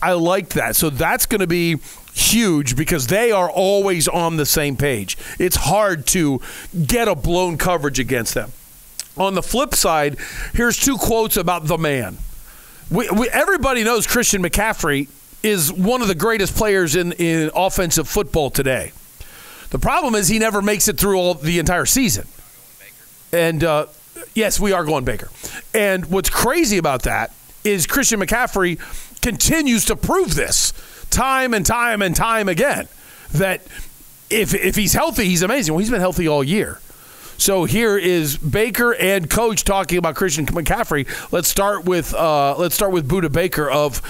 Speaker 5: I like that. So that's going to be huge because they are always on the same page. It's hard to get a blown coverage against them. On the flip side, here's two quotes about the man. We, we, everybody knows Christian McCaffrey is one of the greatest players in, in offensive football today. The problem is he never makes it through all the entire season. And uh, yes, we are going Baker. And what's crazy about that is Christian McCaffrey continues to prove this time and time and time again that if if he's healthy, he's amazing. Well, he's been healthy all year. So here is Baker and coach talking about Christian McCaffrey. Let's start with uh, let's start with Budda Baker of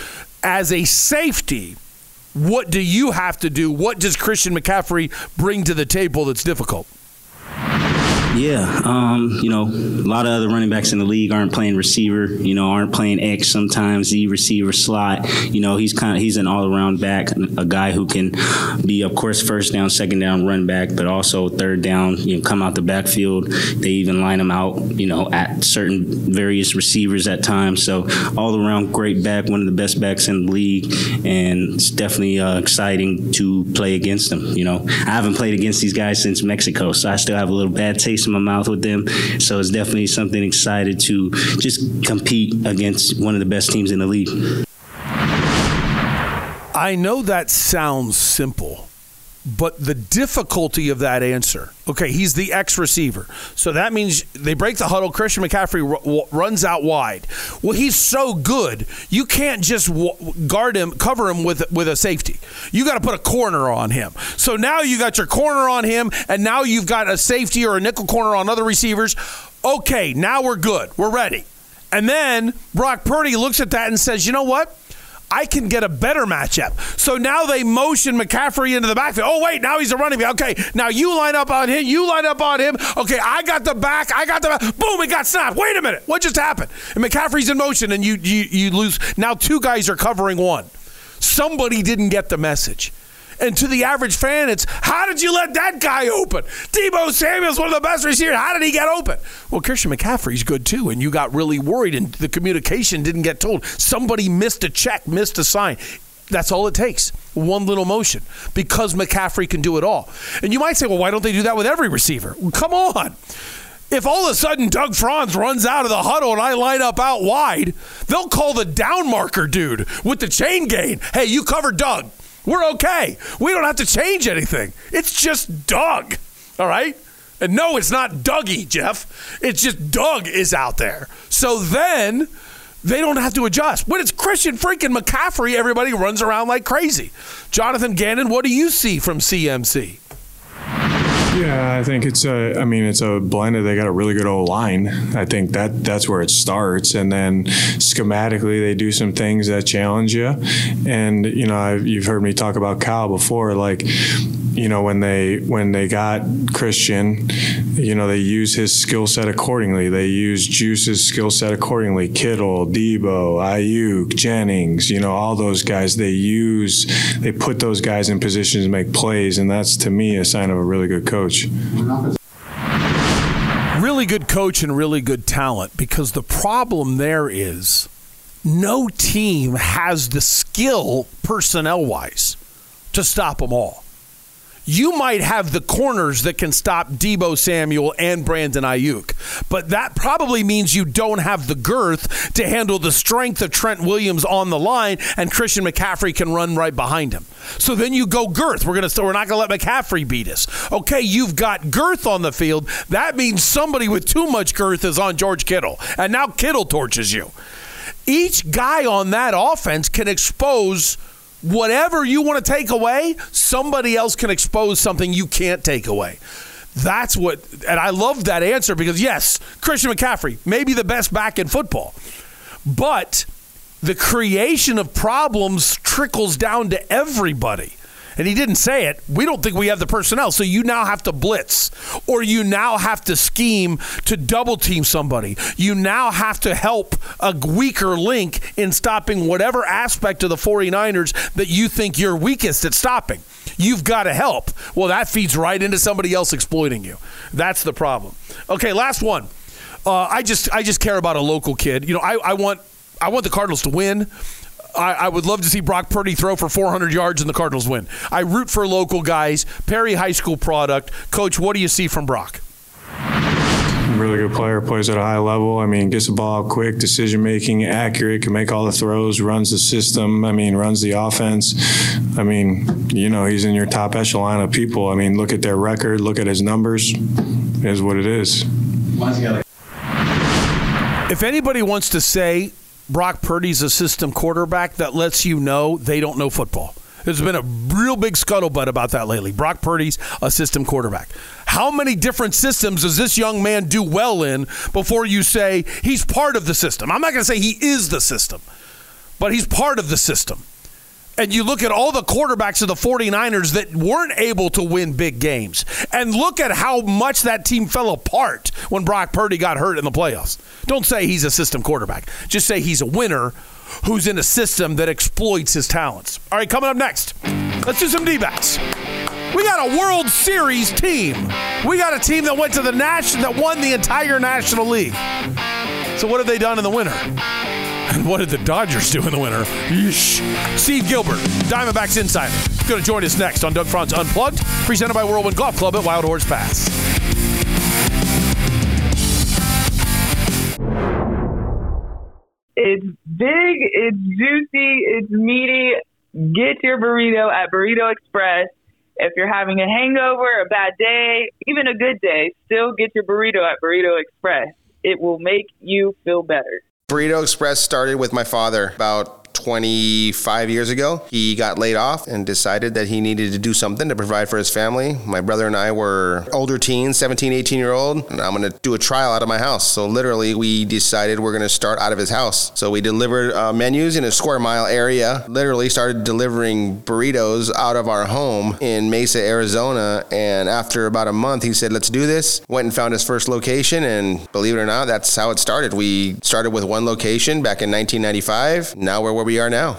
Speaker 5: as a safety. What do you have to do? What does Christian McCaffrey bring to the table that's difficult?
Speaker 14: Yeah, um, you know, a lot of other running backs in the league aren't playing receiver. You know, aren't playing X sometimes, Z receiver slot. You know, he's kind of he's an all around back, a guy who can be, of course, first down, second down, run back, but also third down. You know, come out the backfield. They even line him out. You know, at certain various receivers at times. So all around great back, one of the best backs in the league, and it's definitely uh, exciting to play against him. You know, I haven't played against these guys since Mexico, so I still have a little bad taste my mouth with them. So it's definitely something excited to just compete against one of the best teams in the league.
Speaker 5: I know that sounds simple, but the difficulty of that answer. Okay, he's the X receiver, so that means they break the huddle. Christian McCaffrey r- w- runs out wide. Well, he's so good, you can't just w- guard him, cover him with with a safety. You got to put a corner on him. So now you got your corner on him, and now you've got a safety or a nickel corner on other receivers. Okay, now we're good. We're ready. And then Brock Purdy looks at that and says, "You know what?" I can get a better matchup. So now they motion McCaffrey into the backfield. Oh, wait, now he's a running back. Okay, now you line up on him. You line up on him. Okay, I got the back. I got the back. Boom, it got snapped. Wait a minute. What just happened? And McCaffrey's in motion, and you, you, you lose. Now two guys are covering one. Somebody didn't get the message. And to the average fan, it's how did you let that guy open? Deebo Samuel's one of the best receivers. How did he get open? Well, Christian McCaffrey's good too, and you got really worried, and the communication didn't get told. Somebody missed a check, missed a sign. That's all it takes. One little motion because McCaffrey can do it all. And you might say, well, why don't they do that with every receiver? Well, come on. If all of a sudden Doug Franz runs out of the huddle and I line up out wide, they'll call the down marker dude with the chain gain. Hey, you covered Doug. We're okay. We don't have to change anything. It's just Doug. All right? And no, it's not Dougie, Jeff. It's just Doug is out there. So then they don't have to adjust. When it's Christian freaking McCaffrey, everybody runs around like crazy. Jonathan Gannon, what do you see from CMC?
Speaker 6: Yeah, I think it's a. I mean, it's a blend. They got a really good old line. I think that that's where it starts, and then schematically they do some things that challenge you. And you know, I've, you've heard me talk about Kyle before. Like, you know, when they when they got Christian, you know, they use his skill set accordingly. They use Juice's skill set accordingly. Kittle, Deebo, Aiyuk, Jennings. You know, all those guys. They use. They put those guys in positions to make plays, and that's to me a sign of a really good coach.
Speaker 5: Really good coach and really good talent because the problem there is no team has the skill personnel wise to stop them all. You might have the corners that can stop Deebo Samuel and Brandon Aiyuk. But that probably means you don't have the girth to handle the strength of Trent Williams on the line, and Christian McCaffrey can run right behind him. So then you go girth. We're gonna we're not gonna let McCaffrey beat us. Okay, you've got girth on the field. That means somebody with too much girth is on George Kittle, and now Kittle torches you. Each guy on that offense can expose whatever you want to take away, somebody else can expose something you can't take away. That's what, and I love that answer because, yes, Christian McCaffrey, maybe the best back in football, but the creation of problems trickles down to everybody and he didn't say it, we don't think we have the personnel. So you now have to blitz, or you now have to scheme to double team somebody. You now have to help a weaker link in stopping whatever aspect of the 49ers that you think you're weakest at stopping. You've got to help. Well, that feeds right into somebody else exploiting you. That's the problem. Okay, last one. Uh, I just I just care about a local kid. You know, I, I want I want the Cardinals to win. I, I, would love to see Brock Purdy throw for 400 yards and the Cardinals win. I root for local guys. Perry High School product. Coach, what do you see from Brock?
Speaker 6: Really good player, plays at a high level. I mean, gets the ball quick, decision making, accurate, can make all the throws, runs the system. I mean, runs the offense. I mean, you know, he's in your top echelon of people. I mean, look at their record, look at his numbers. It is what it is.
Speaker 5: If anybody wants to say Brock Purdy's a system quarterback that lets you know they don't know football. There's been a real big scuttlebutt about that lately. Brock Purdy's a system quarterback. How many different systems does this young man do well in before you say he's part of the system? I'm not going to say he is the system, but he's part of the system and you look at all the quarterbacks of the 49ers that weren't able to win big games, and look at how much that team fell apart when Brock Purdy got hurt in the playoffs. Don't say he's a system quarterback, just say he's a winner who's in a system that exploits his talents. All right, coming up next, let's do some D backs. We got a World Series team. We got a team that went to the national that won the entire National League. So what have they done in the winter? And what did the Dodgers do in the winter? Yeesh. Steve Gilbert, Diamondbacks Insider, going to join us next on Doug Franz Unplugged, presented by Whirlwind Golf Club at Wild Horse Pass.
Speaker 15: It's big, it's juicy, it's meaty. Get your burrito at Burrito Express. If you're having a hangover, a bad day, even a good day, still get your burrito at Burrito Express. It will make you feel better.
Speaker 16: Burrito Express started with my father about 25 years ago. He got laid off and decided that he needed to do something to provide for his family. My brother and I were older teens, 17, 18 year old, and I'm going to do a trial out of my house. So literally, we decided we're going to start out of his house. So we delivered uh, menus in a square mile area, literally started delivering burritos out of our home in Mesa, Arizona. And after about a month, he said, let's do this. Went and found his first location. And believe it or not, that's how it started. We started with one location back in 1995. Now we're where we are now.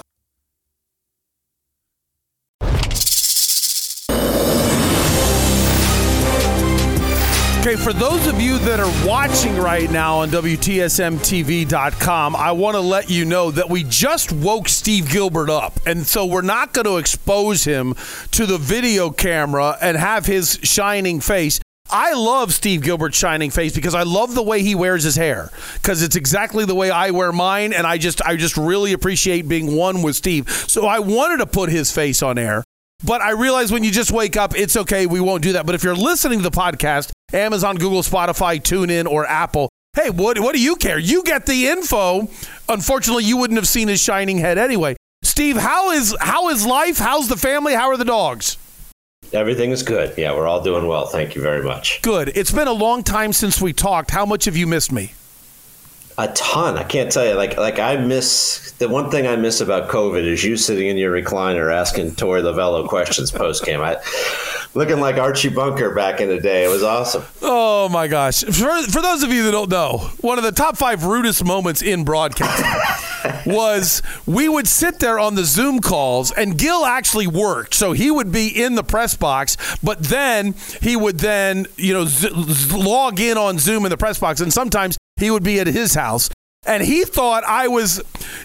Speaker 5: Okay, for those of you that are watching right now on WTSMTV.com, I want to let you know that we just woke Steve Gilbert up. And so we're not going to expose him to the video camera and have his shining face. I love Steve Gilbert's shining face because I love the way he wears his hair because it's exactly the way I wear mine and I just I just really appreciate being one with Steve. So I wanted to put his face on air. But I realize when you just wake up, it's okay. We won't do that. But if you're listening to the podcast, Amazon, Google, Spotify, TuneIn, or Apple, hey, what, what do you care? You get the info. Unfortunately, you wouldn't have seen his shining head anyway. Steve, how is how is life? How's the family? How are the dogs?
Speaker 17: Everything is good. Yeah, we're all doing well. Thank you very much.
Speaker 5: Good. It's been a long time since we talked. How much have you missed me?
Speaker 17: A ton. I can't tell you. Like like I miss the one thing I miss about COVID is you sitting in your recliner asking Torey Lovullo questions post game. I looking like Archie Bunker back in the day. It was awesome.
Speaker 5: Oh my gosh! For, for those of you that don't know, one of the top five rudest moments in broadcasting [LAUGHS] was we would sit there on the Zoom calls, and Gil actually worked, so he would be in the press box, but then he would then you know z- log in on Zoom in the press box, and sometimes he would be at his house. And he thought I was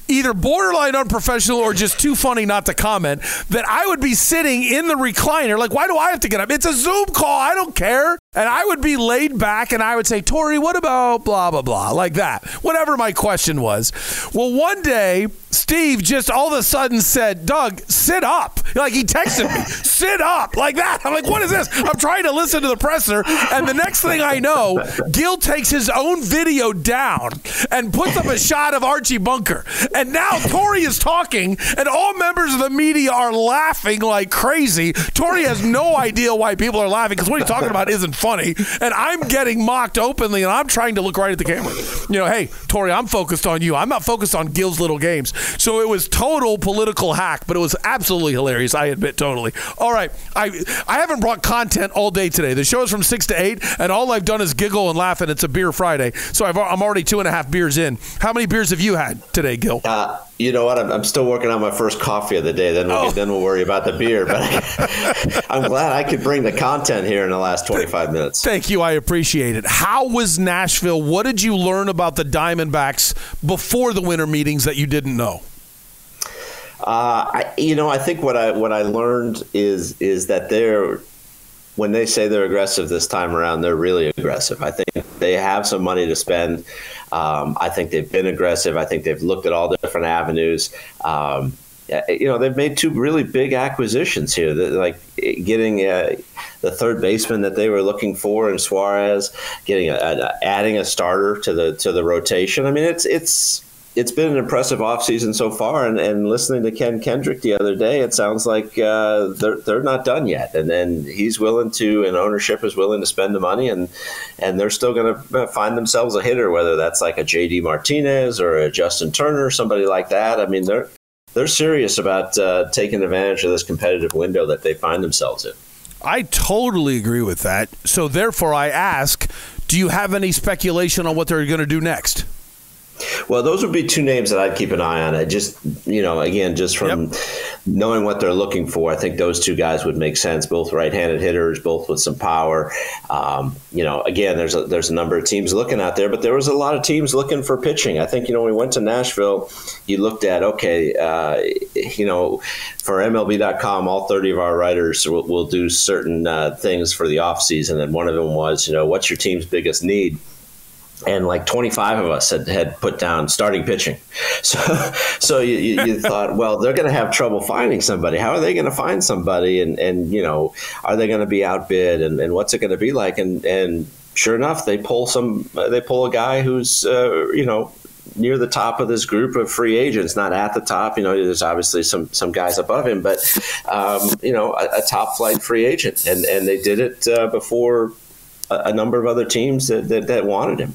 Speaker 5: either borderline unprofessional or just too funny not to comment that I would be sitting in the recliner. Like, why do I have to get up? It's a Zoom call. I don't care. And I would be laid back and I would say, Torey, what about blah, blah, blah, like that. Whatever my question was. Well, one day, Steve just all of a sudden said, Doug, sit up. Like he texted me, [LAUGHS] sit up, like that. I'm like, what is this? I'm trying to listen to the presser. And the next thing I know, Gil takes his own video down and puts up a shot of Archie Bunker. And now Torey is talking, and all members of the media are laughing like crazy. Torey has no idea why people are laughing because what he's talking about isn't funny. And I'm getting mocked openly, and I'm trying to look right at the camera. You know, hey, Torey, I'm focused on you. I'm not focused on Gil's little games. So it was total political hack, but it was absolutely hilarious. I admit totally. All right, I I haven't brought content all day today. The show is from six to eight, and all I've done is giggle and laugh, and it's a beer Friday. So I've, I'm already two and a half beers in. How many beers have you had today, Gil?
Speaker 17: Uh, you know what? I'm, I'm, still working on my first coffee of the day. Then we'll, oh. then we'll worry about the beer. But [LAUGHS] I'm glad I could bring the content here in the last 25 minutes.
Speaker 5: Thank you. I appreciate it. How was Nashville? What did you learn about the Diamondbacks before the winter meetings that you didn't know?
Speaker 17: Uh, I, you know, I think what I what I learned is is that they're when they say they're aggressive this time around, they're really aggressive. I think they have some money to spend. Um, I think they've been aggressive. I think they've looked at all different avenues. Um, you know, they've made two really big acquisitions here. Like getting uh, the third baseman that they were looking for in Suarez, getting a, a, adding a starter to the to the rotation. I mean, it's it's it's been an impressive offseason so far. And, and, listening to Ken Kendrick the other day, it sounds like uh, they're, they're not done yet. And then he's willing to, and ownership is willing to spend the money, and and they're still going to find themselves a hitter, whether that's like a JD Martinez or a Justin Turner, somebody like that. I mean, they're they're serious about uh, taking advantage of this competitive window that they find themselves in.
Speaker 5: I totally agree with that. So therefore, I ask, do you have any speculation on what they're going to do next?
Speaker 17: Well, those would be two names that I'd keep an eye on. I just, you know, again, just from yep. knowing what they're looking for, I think those two guys would make sense. Both right-handed hitters, both with some power. Um, you know, again, there's a, there's a number of teams looking out there, but there was a lot of teams looking for pitching. I think, you know, when we went to Nashville, you looked at okay, uh, you know, for MLB.com, all 30 of our writers will, will do certain uh, things for the offseason, and one of them was, you know, what's your team's biggest need? And like 25 of us had, had put down starting pitching. [LAUGHS] So, so you, you, you [LAUGHS] thought, well, they're going to have trouble finding somebody. How are they going to find somebody? And, and, you know, are they going to be outbid and, and what's it going to be like? And, and sure enough, they pull some, they pull a guy who's, uh, you know, near the top of this group of free agents, not at the top. You know, there's obviously some some guys above him, but um, you know, a, a, top flight free agent, and and they did it uh, before a, a, number of other teams that, that, that wanted him.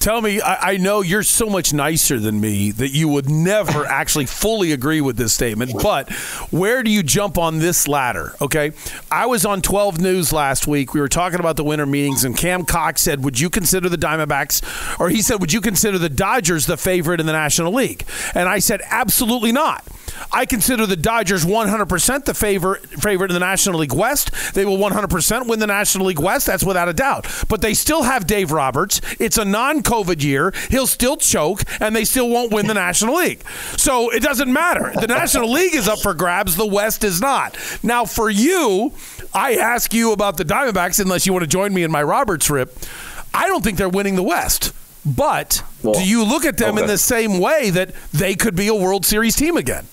Speaker 5: Tell me, I, I, know you're so much nicer than me that you would never [LAUGHS] actually fully agree with this statement, but where do you jump on this ladder? Okay. I was on 12 News last week. We were talking about the winter meetings, and Cam Cox said, Would you consider the Diamondbacks, or he said, Would you consider the Dodgers the favorite in the National League? And I said, Absolutely not. I consider the Dodgers 100% the favorite favorite in the National League West. They will 100% win the National League West. That's without a doubt. But they still have Dave Roberts. It's a non-COVID year. He'll still choke, and they still won't win the [LAUGHS] National League. So it doesn't matter. The National [LAUGHS] League is up for grabs. The West is not. Now, for you, I ask you about the Diamondbacks, unless you want to join me in my Roberts rip. I don't think they're winning the West. But well, do you look at them okay. in the same way that they could be a World Series team again?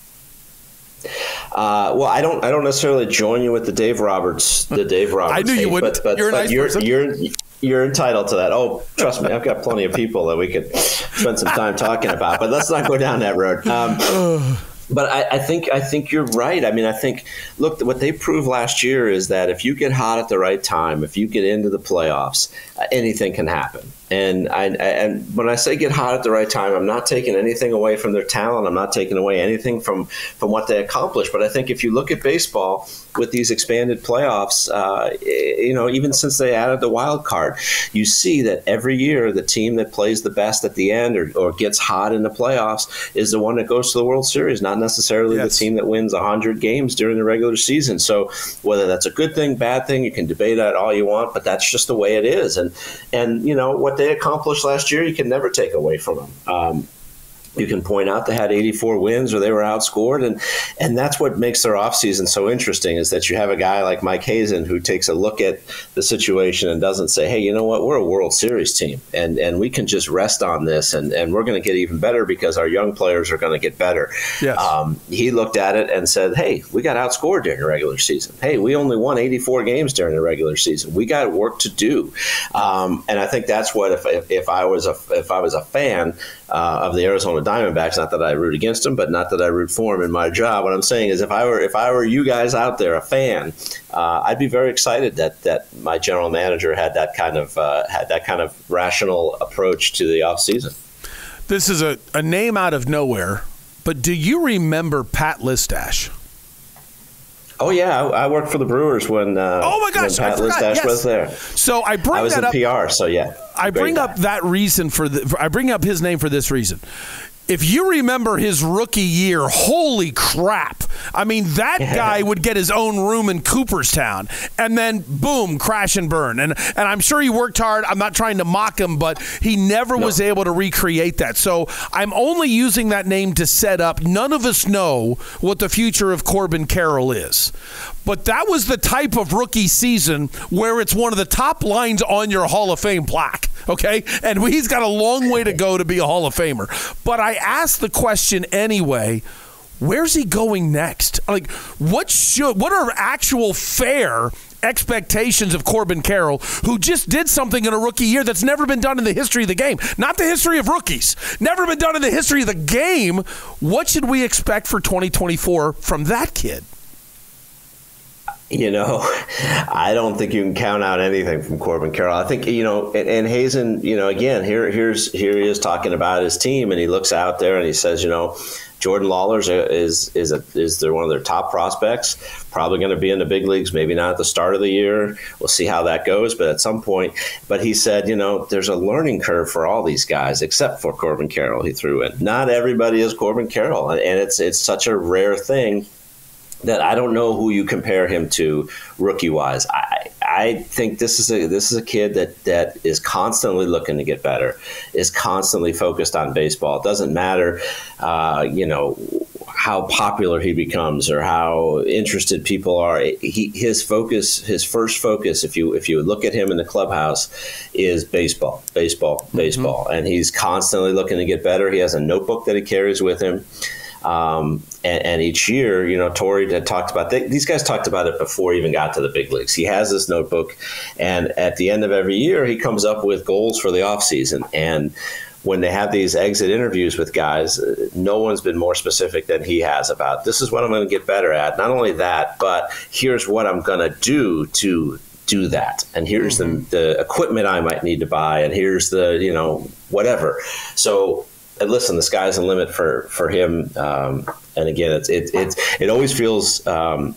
Speaker 17: Uh, well, I don't. I don't necessarily join you with the Dave Roberts. The Dave Roberts. [LAUGHS]
Speaker 5: I knew you wouldn't.
Speaker 17: But, but, you're,
Speaker 5: but nice
Speaker 17: you're, you're, you're entitled to that. Oh, trust me, I've got plenty of people that we could spend some time talking about. But let's not go down that road. Um, but I, I, think I think you're right. I mean, I think look, what they proved last year is that if you get hot at the right time, if you get into the playoffs, anything can happen. And I, and when I say get hot at the right time, I'm not taking anything away from their talent. I'm not taking away anything from from what they accomplished. But I think if you look at baseball with these expanded playoffs, uh, you know, even since they added the wild card, you see that every year the team that plays the best at the end or, or gets hot in the playoffs is the one that goes to the World Series, not necessarily yes. the team that wins 100 games during the regular season. So whether that's a good thing, bad thing, you can debate that all you want, but that's just the way it is. And and you know what they accomplished last year, you can never take away from them. Um, you can point out they had 84 wins or they were outscored and and that's what makes their offseason so interesting is that you have a guy like Mike Hazen who takes a look at the situation and doesn't say hey you know what? We're a World Series team and and we can just rest on this and and we're going to get even better because our young players are going to get better.
Speaker 5: Yes.
Speaker 17: um, he looked at it and said hey we got outscored during the regular season. Hey we only won 84 games during the regular season. We got work to do. Um, and I think that's what if, if, if I was a if I was a fan uh, of the Arizona Diamondbacks. Not that I root against them, but not that I root for them in my job. What I'm saying is, if I were if I were you guys out there, a fan, uh, I'd be very excited that that my general manager had that kind of uh, had that kind of rational approach to the offseason.
Speaker 5: This is a, a name out of nowhere, but do you remember Pat Listach?
Speaker 17: Oh yeah, I, I, worked for the Brewers when. Uh,
Speaker 5: oh my gosh,
Speaker 17: Pat
Speaker 5: I
Speaker 17: Listach
Speaker 5: yes.
Speaker 17: was there.
Speaker 5: So I bring
Speaker 17: I was
Speaker 5: that
Speaker 17: in
Speaker 5: up.
Speaker 17: PR, so yeah.
Speaker 5: I bring up that reason for the. For, I bring up his name for this reason. If you remember his rookie year, holy crap. I mean, that yeah. guy would get his own room in Cooperstown and then boom, crash and burn. And and I'm sure he worked hard. I'm not trying to mock him, but he never no. was able to recreate that. So I'm only using that name to set up. None of us know what the future of Corbin Carroll is. But that was the type of rookie season where it's one of the top lines on your Hall of Fame plaque. Okay. And he's got a long way to go to be a Hall of Famer. But I asked the question anyway where's he going next? Like, what should, what are actual fair expectations of Corbin Carroll, who just did something in a rookie year that's never been done in the history of the game? Not the history of rookies, never been done in the history of the game. What should we expect for 2024 from that kid?
Speaker 17: You know, [LAUGHS] I don't think you can count out anything from Corbin Carroll. I think you know, and, and, Hazen, you know, again, here, here's here he is talking about his team, and he looks out there and he says, you know, Jordan Lawlar uh, is is a, is one of their top prospects. Probably going to be in the big leagues. Maybe not at the start of the year. We'll see how that goes. But at some point, but he said, you know, there's a learning curve for all these guys, except for Corbin Carroll. He threw in. Not everybody is Corbin Carroll, and it's it's such a rare thing that I don't know who you compare him to rookie wise. I I think this is a this is a kid that that is constantly looking to get better, is constantly focused on baseball. It doesn't matter, uh, you know. How popular he becomes, or how interested people are. He, his focus, his first focus, if you if you look at him in the clubhouse, is baseball, baseball, mm-hmm. baseball, mm-hmm. and he's constantly looking to get better. He has a notebook that he carries with him. Um, and, and, each year, you know, Torey had talked about they, these guys talked about it before he even got to the big leagues. He has this notebook, and at the end of every year, he comes up with goals for the offseason. And when they have these exit interviews with guys, uh, no one's been more specific than he has about this is what I'm going to get better at. Not only that, but here's what I'm going to do to do that and here's mm-hmm. the, the equipment i might need to buy and here's the you know whatever so listen, the sky's the limit for for him. Um, and again, it's it it it always feels. Um,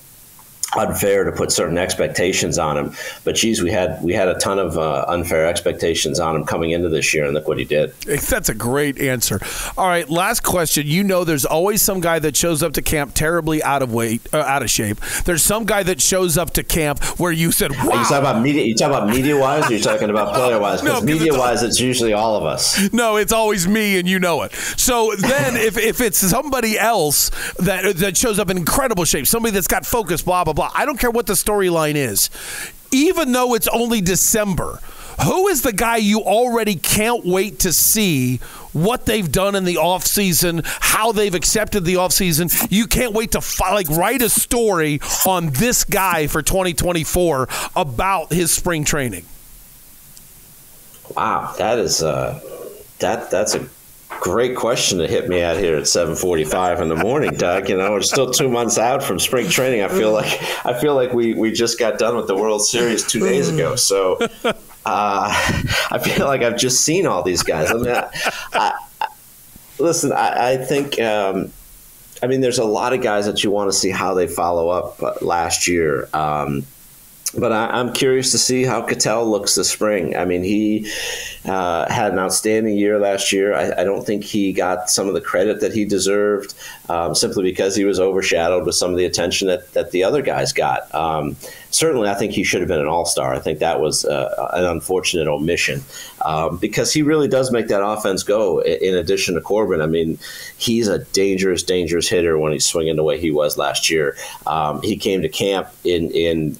Speaker 17: unfair to put certain expectations on him. But geez, we had we had a ton of uh, unfair expectations on him coming into this year, and look what he did.
Speaker 5: That's a great answer. All right, last question. You know, there's always some guy that shows up to camp terribly out of weight, uh, out of shape. There's some guy that shows up to camp where you said, "Wow."
Speaker 17: Are you talking about media? You talking about media wise, or you talking about player wise? [LAUGHS] Because no, media wise, it's usually all of us.
Speaker 5: No, it's always me, and you know it. So then, if if it's somebody else that that shows up in incredible shape, somebody that's got focus, blah blah blah blah. I don't care what the storyline is. Even though it's only December, who is the guy you already can't wait to see what they've done in the offseason, how they've accepted the offseason? You can't wait to like write a story on this guy for 2024 about his spring training.
Speaker 17: Wow, that is uh that that's a great question to hit me at here at 7:45 in the morning, Doug. You know, we're still two months out from spring training. I feel like I feel like we we just got done with the World Series two days ago. So uh, [LAUGHS] I feel like I've just seen all these guys. I mean, I, I, listen, I, I think. Um, I mean, there's a lot of guys that you want to see how they follow up uh, last year. Um, but I, am curious to see how Ketel looks this spring. I mean, he uh, had an outstanding year last year. I, I, don't think he got some of the credit that he deserved um, simply because he was overshadowed with some of the attention that, that the other guys got. Um, certainly, I think he should have been an all star. I think that was uh, an unfortunate omission um, because he really does make that offense go. In addition to Corbin, I mean, he's a dangerous, dangerous hitter when he's swinging the way he was last year. Um, he came to camp in in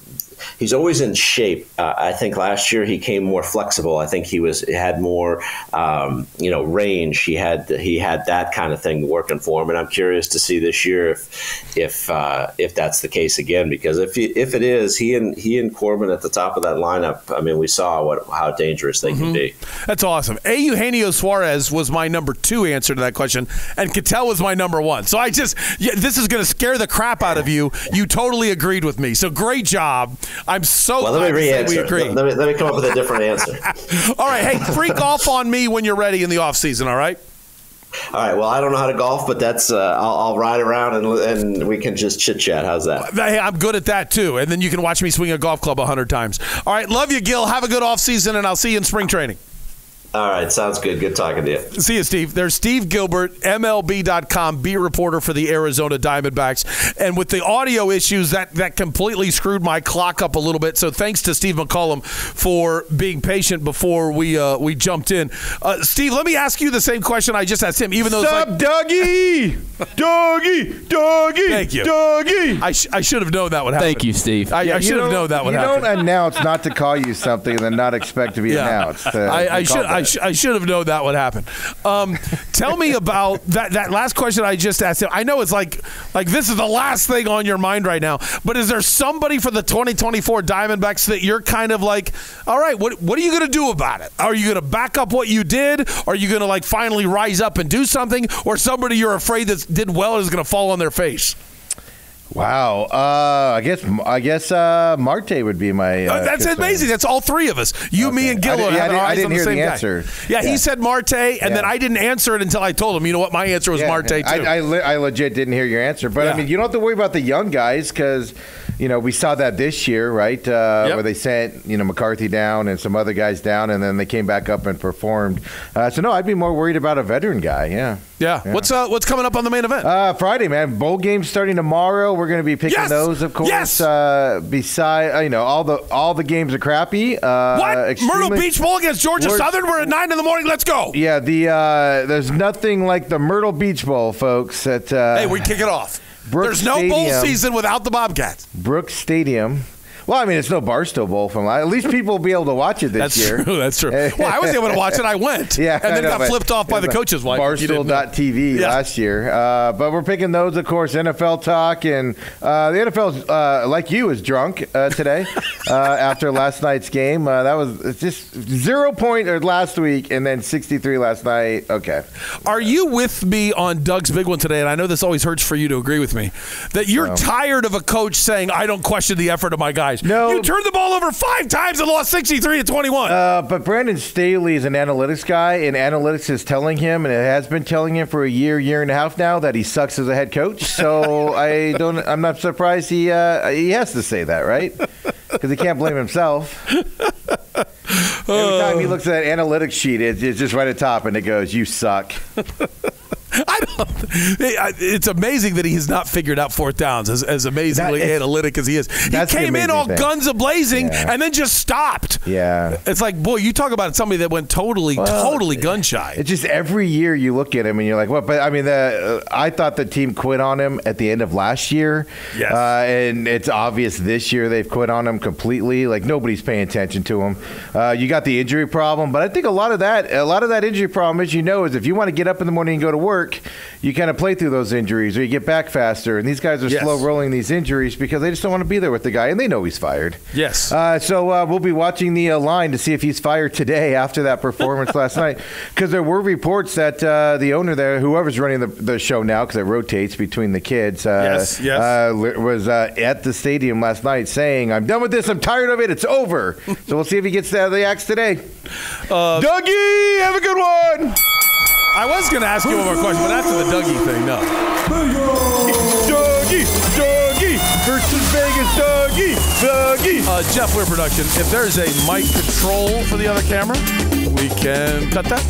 Speaker 17: he's always in shape. Uh, I think last year he came more flexible. I think he was had more um, you know range. He had he had that kind of thing working for him, and I'm curious to see this year if if uh, if that's the case again. Because if he, if it is, he and he and Corbin at the top of that lineup. I mean, we saw what how dangerous they mm-hmm. can be.
Speaker 5: That's awesome. A. Eugenio Suarez was my number two answer to that question, and Ketel was my number one. So I just yeah, this is going to scare the crap out of you. You totally agreed with me. So great job. I'm so
Speaker 17: well. Let me re-answer. We Let, me, let me come up with a different answer. [LAUGHS]
Speaker 5: all right. Hey, freak [LAUGHS] off on me when you're ready in the off season. All right.
Speaker 17: All right. Well, I don't know how to golf, but that's uh, I'll, I'll, ride around and and we can just chit chat. How's that?
Speaker 5: Hey, I'm good at that too. And then you can watch me swing a golf club a hundred times. All right. Love you, Gil. Have a good off season, and I'll see you in spring training.
Speaker 17: All right, sounds good. Good talking to you.
Speaker 5: See you, Steve. There's Steve Gilbert, MLB.com beat reporter for the Arizona Diamondbacks. And with the audio issues, that, that completely screwed my clock up a little bit. So thanks to Steve McCullum for being patient before we uh, we jumped in. Uh, Steve, let me ask you the same question I just asked him. Even though,
Speaker 18: Sup, like, Dougie, [LAUGHS] Dougie, Dougie,
Speaker 5: thank you,
Speaker 18: Dougie.
Speaker 5: I, sh- I should have known that would happen.
Speaker 4: Thank you, Steve.
Speaker 5: I, yeah, I should have known that would
Speaker 18: you
Speaker 5: happen.
Speaker 18: You don't announce not to call you something and then not expect to be yeah. announced. Uh,
Speaker 5: I, I should. I, sh- I, should have known that would happen. Um, tell me about that. That last question I just asked him. I know it's like like this is the last thing on your mind right now. But is there somebody for the 2024 Diamondbacks that you're kind of like, all right, what what are you going to do about it? Are you going to back up what you did? Are you going to like finally rise up and do something? Or somebody you're afraid that did well is going to fall on their face?
Speaker 18: Wow. Uh, I guess I guess uh, Marte would be my. Uh,
Speaker 5: that's amazing. That's all three of us. You, okay. me, and Gil. I, did,
Speaker 18: yeah, I,
Speaker 5: didn't,
Speaker 18: I didn't
Speaker 5: hear
Speaker 18: the,
Speaker 5: the
Speaker 18: answer.
Speaker 5: Yeah, yeah, he said Marte, and yeah. then I didn't answer it until I told him. You know what? My answer was. Marte too.
Speaker 18: I, I, legit didn't hear your answer, but I mean, you don't have to worry about the young guys because you know, we saw that this year, right? Uh, yep. Where they sent, you know, McCarthy down and some other guys down, and then they came back up and performed. Uh, so no, I'd be more worried about a veteran guy. Yeah.
Speaker 5: Yeah. yeah. What's uh, what's coming up on the main event?
Speaker 18: Uh, Friday, man. Bowl games starting tomorrow. We're going to be picking
Speaker 5: yes!
Speaker 18: those, of course.
Speaker 5: Yes.
Speaker 18: Uh, beside, uh, you know, all the all the games are crappy. Uh,
Speaker 5: what? Myrtle Beach Bowl against Georgia we're, Southern. We're at nine in the morning. Let's go.
Speaker 18: Yeah. The uh, there's nothing like the Myrtle Beach Bowl, folks. At uh,
Speaker 5: hey, we kick it off. There's no
Speaker 18: Stadium,
Speaker 5: bowl season without the Bobcats.
Speaker 18: Brooks Stadium well, I mean, it's no Barstool Bowl from at least people will be able to watch it this
Speaker 5: that's
Speaker 18: year.
Speaker 5: True, that's true. well, I was able to watch it. I went. [LAUGHS]
Speaker 18: yeah,
Speaker 5: and then
Speaker 18: know,
Speaker 5: got flipped off by the coach's wife.
Speaker 18: Barstool.tv yeah. last year. Uh, but we're picking those, of course, NFL talk. And uh, the NFL, uh, like you, is drunk uh, today [LAUGHS] uh, after last night's game. Uh, that was just zero point last week and then 63 last night. Okay.
Speaker 5: Are you with me on Doug's big one today? And I know this always hurts for you to agree with me that you're no. tired of a coach saying, I don't question the effort of my guys.
Speaker 18: No.
Speaker 5: You turned the ball over five times and lost 63 to 21.
Speaker 18: Uh, but Brandon Staley is an analytics guy, and analytics is telling him, and it has been telling him for a year, year and a half now, that he sucks as a head coach. So [LAUGHS] I don't. I'm not surprised he uh, he has to say that, right? Because he can't blame himself. Every time he looks at that analytics sheet, it's, it's just right at the top, and it goes, "You suck." [LAUGHS]
Speaker 5: I don't. It's amazing that he has not figured out fourth downs as, as amazingly that, analytic as he is. He came in all thing. guns a blazing yeah. and then just stopped.
Speaker 18: Yeah,
Speaker 5: it's like boy, you talk about somebody that went totally, well, totally gun shy.
Speaker 18: It's just every year you look at him and you're like, what? But I mean, the, uh, I thought the team quit on him at the end of last year.
Speaker 5: Yes. Uh,
Speaker 18: and it's obvious this year they've quit on him completely. Like nobody's paying attention to him. Uh, you got the injury problem, but I think a lot of that, a lot of that injury problem, as you know, is if you want to get up in the morning and go to work work, you kind of play through those injuries or you get back faster. And these guys are yes. slow rolling these injuries because they just don't want to be there with the guy, and they know he's fired.
Speaker 5: Yes.
Speaker 18: Uh, so uh, we'll be watching the uh, line to see if he's fired today [LAUGHS] after that performance last night, because there were reports that uh, the owner there, whoever's running the, the show now, because it rotates between the kids,
Speaker 5: uh, yes, yes.
Speaker 18: Uh, was at the stadium last night saying, "I'm done with this. I'm tired of it. It's over." [LAUGHS] so we'll see if he gets out of the axe today. Dougie, have a good one.
Speaker 5: I was going to ask you one more question, but after the Dougie thing, no. Dougie, Dougie.
Speaker 18: versus Vegas, doggy, doggy.
Speaker 5: Uh, Jeff Weir production. If there's a mic control for the other camera, we can cut that.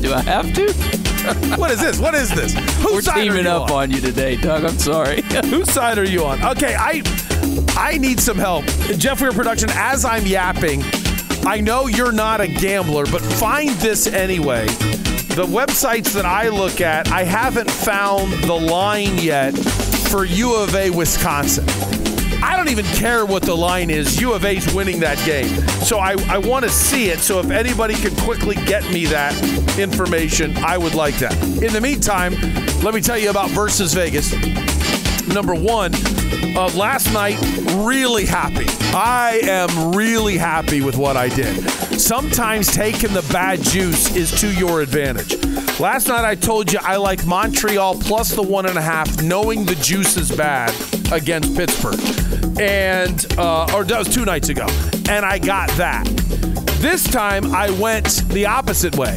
Speaker 4: Do I have to? [LAUGHS]
Speaker 5: what is this? What is this? Whose
Speaker 4: We're
Speaker 5: side are
Speaker 4: teaming
Speaker 5: you
Speaker 4: up on? you today, Doug. I'm sorry. [LAUGHS]
Speaker 5: Whose side are you on? Okay, I I need some help. Jeff Weir production. As I'm yapping, I know you're not a gambler, but find this anyway. The websites that I look at, I haven't found the line yet for U of A, Wisconsin. I don't even care what the line is. U of A's winning that game. So I, I want to see it. So if anybody can quickly get me that information, I would like that. In the meantime, let me tell you about Versus Vegas. Number one, uh, last night, really happy. I am really happy with what I did. Sometimes taking the bad juice is to your advantage. Last night I told you I like Montreal plus the one and a half, knowing the juice is bad against Pittsburgh. And, uh, or that was two nights ago. And I got that. This time I went the opposite way.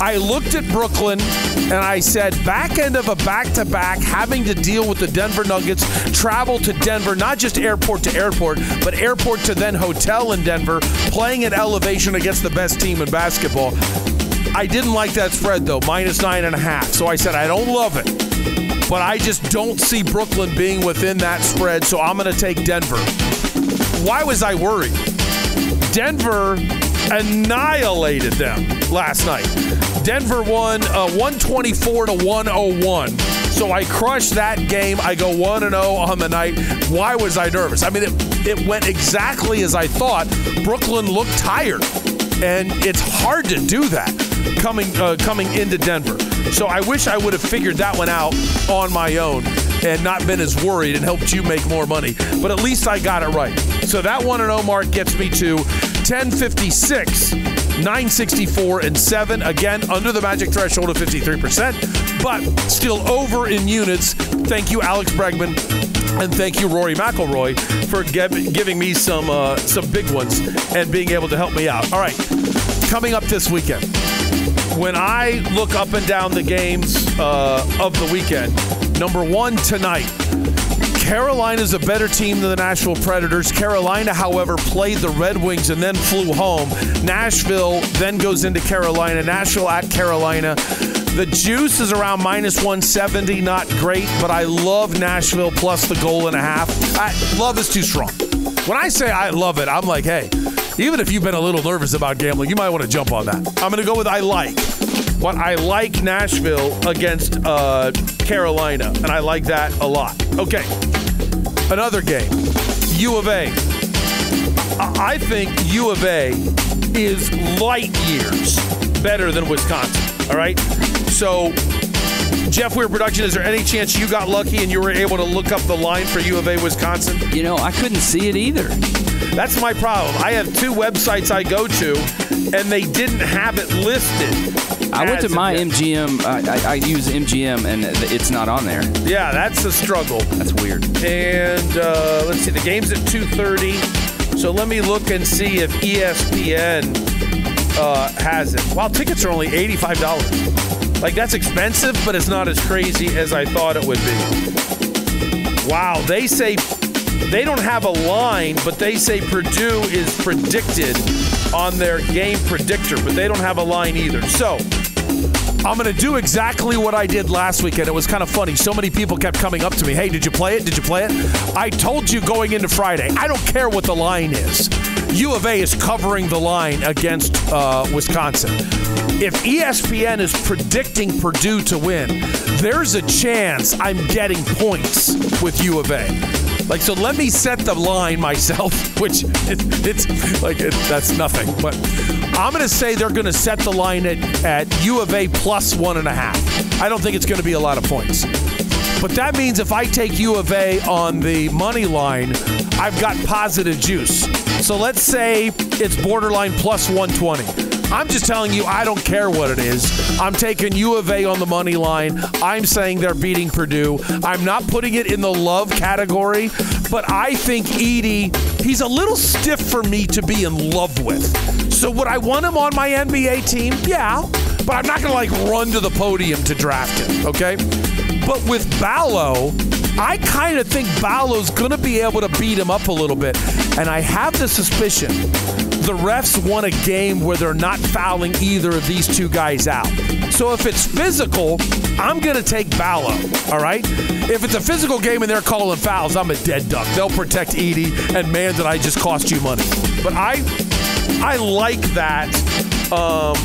Speaker 5: I looked at Brooklyn and I said, back end of a back to back, having to deal with the Denver Nuggets, travel to Denver, not just airport to airport, but airport to then hotel in Denver, playing at elevation against the best team in basketball. I didn't like that spread though, minus nine and a half. So I said, I don't love it, but I just don't see Brooklyn being within that spread. So I'm going to take Denver. Why was I worried? Denver annihilated them last night. Denver won uh, 124 to 101. So I crushed that game. I go 1 0 on the night. Why was I nervous? I mean, it, it went exactly as I thought. Brooklyn looked tired, and it's hard to do that coming uh, coming into Denver. So I wish I would have figured that one out on my own and not been as worried and helped you make more money. But at least I got it right. So that 1 0 mark gets me to 1056. 964 and 7 again under the magic threshold of 53% but still over in units. Thank you alex bregman and thank you rory mcilroy for giving me some uh, some big ones and being able to help me out. All right coming up this weekend when I look up and down the games uh, of the weekend, number one tonight, Carolina's a better team than the Nashville Predators. Carolina, however, played the Red Wings and then flew home. Nashville then goes into Carolina. Nashville at Carolina. The juice is around minus 170. Not great, but I love Nashville plus the goal and a half. I, love is too strong. When I say I love it, I'm like, hey, even if you've been a little nervous about gambling, you might want to jump on that. I'm going to go with I like. What I like Nashville against uh, Carolina, and I like that a lot. Okay, another game, U of A. I think U of A is light years better than Wisconsin. All right, so Jeff Weir production. Is there any chance you got lucky and you were able to look up the line for U of A Wisconsin?
Speaker 4: You know, I couldn't see it either.
Speaker 5: That's my problem. I have two websites I go to, and they didn't have it listed.
Speaker 4: I went to my. MGM. I, I, I use MGM, and it's not on there.
Speaker 5: Yeah, that's a struggle.
Speaker 4: That's weird.
Speaker 5: And uh, let's see, the game's at 2:30. So let me look and see if ESPN uh, has it. Wow, tickets are only $85. Like that's expensive, but it's not as crazy as I thought it would be. Wow, they say they don't have a line, but they say Purdue is predicted on their game predictor, but they don't have a line either. So I'm going to do exactly what I did last weekend. It was kind of funny. So many people kept coming up to me, hey, did you play it? Did you play it? I told you going into Friday, I don't care what the line is. U of A is covering the line against uh, Wisconsin. If ESPN is predicting Purdue to win, there's a chance I'm getting points with U of A. Like, so let me set the line myself, [LAUGHS] which it, it's like it, that's nothing. But I'm going to say they're going to set the line at, at U of A plus one and a half. I don't think it's going to be a lot of points. But that means if I take U of A on the money line, I've got positive juice. So let's say it's borderline plus 120. I'm just telling you, I don't care what it is. I'm taking U of A on the money line. I'm saying they're beating Purdue. I'm not putting it in the love category, but I think Edey, he's a little stiff for me to be in love with. So would I want him on my NBA team? Yeah, but I'm not going to like run to the podium to draft him, okay? But with Ballo, I kind of think Ballo's going to be able to beat him up a little bit. And I have the suspicion the refs want a game where they're not fouling either of these two guys out. So if it's physical, I'm going to take Ballo, all right? If it's a physical game and they're calling fouls, I'm a dead duck. They'll protect Edey, and man, did I just cost you money. But I, I like that um,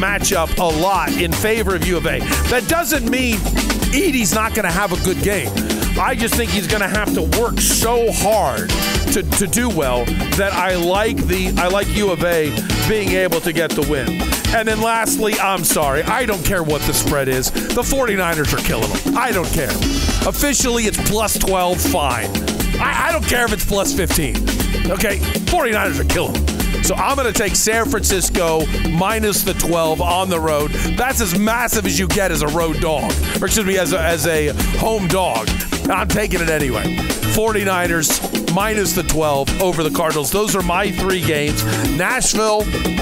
Speaker 5: matchup a lot in favor of U of A. That doesn't mean Edey's not going to have a good game. I just think he's going to have to work so hard to, to do well that I like the I like U of A being able to get the win. And then lastly, I'm sorry, I don't care what the spread is. The 49ers are killing them. I don't care. Officially, it's plus 12, fine. I, I don't care if it's plus 15. Okay? 49ers are killing them. So I'm going to take San Francisco minus the 12 on the road. That's as massive as you get as a road dog, or excuse me, as a, as a home dog. I'm taking it anyway. 49ers minus the 12 over the Cardinals. Those are my three games. Nashville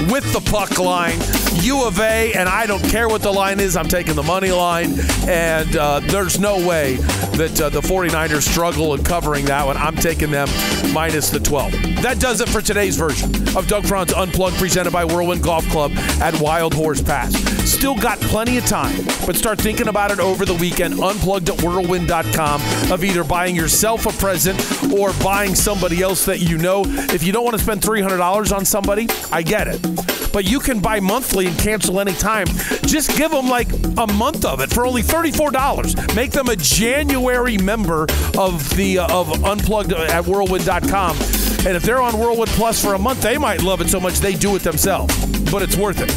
Speaker 5: with the puck line, U of A, and I don't care what the line is. I'm taking the money line, and uh, there's no way that uh, the 49ers struggle in covering that one. I'm taking them minus the 12. That does it for today's version of Doug Franz Unplugged, presented by Whirlwind Golf Club at Wild Horse Pass. Still got plenty of time, but start thinking about it over the weekend. Unplugged at whirlwind.com of either buying yourself a present or buying somebody else that you know. If you don't want to spend $300 on somebody, I get it. But you can buy monthly and cancel anytime. Just give them like a month of it for only $34. Make them a January member of the uh, of Unplugged at whirlwind.com. And if they're on Whirlwind Plus for a month, they might love it so much they do it themselves. But it's worth it.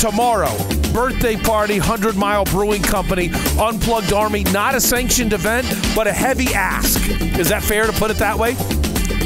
Speaker 5: Tomorrow, birthday party, 100 Mile Brewing Company, Unplugged Army. Not a sanctioned event, but a heavy ask. Is that fair to put it that way?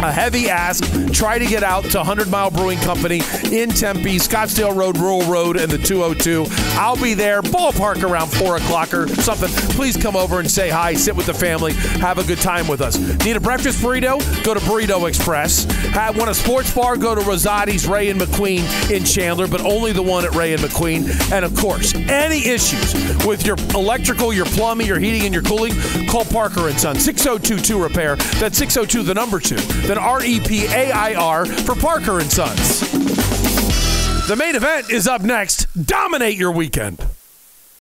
Speaker 5: A heavy ask. Try to get out to 100 Mile Brewing Company in Tempe, Scottsdale Road, Rural Road, and the 202. I'll be there, ballpark around 4 o'clock or something. Please come over and say hi, sit with the family, have a good time with us. Need a breakfast burrito? Go to Burrito Express. Have one a sports bar? Go to Rosati's Ray and McQueen in Chandler, but only the one at Ray and McQueen. And of course, any issues with your electrical, your plumbing, your heating, and your cooling, call Parker and Son 6022 Repair. That's 602 the number two. R E P A I R for Parker and Sons. The main event is up next. Dominate your weekend.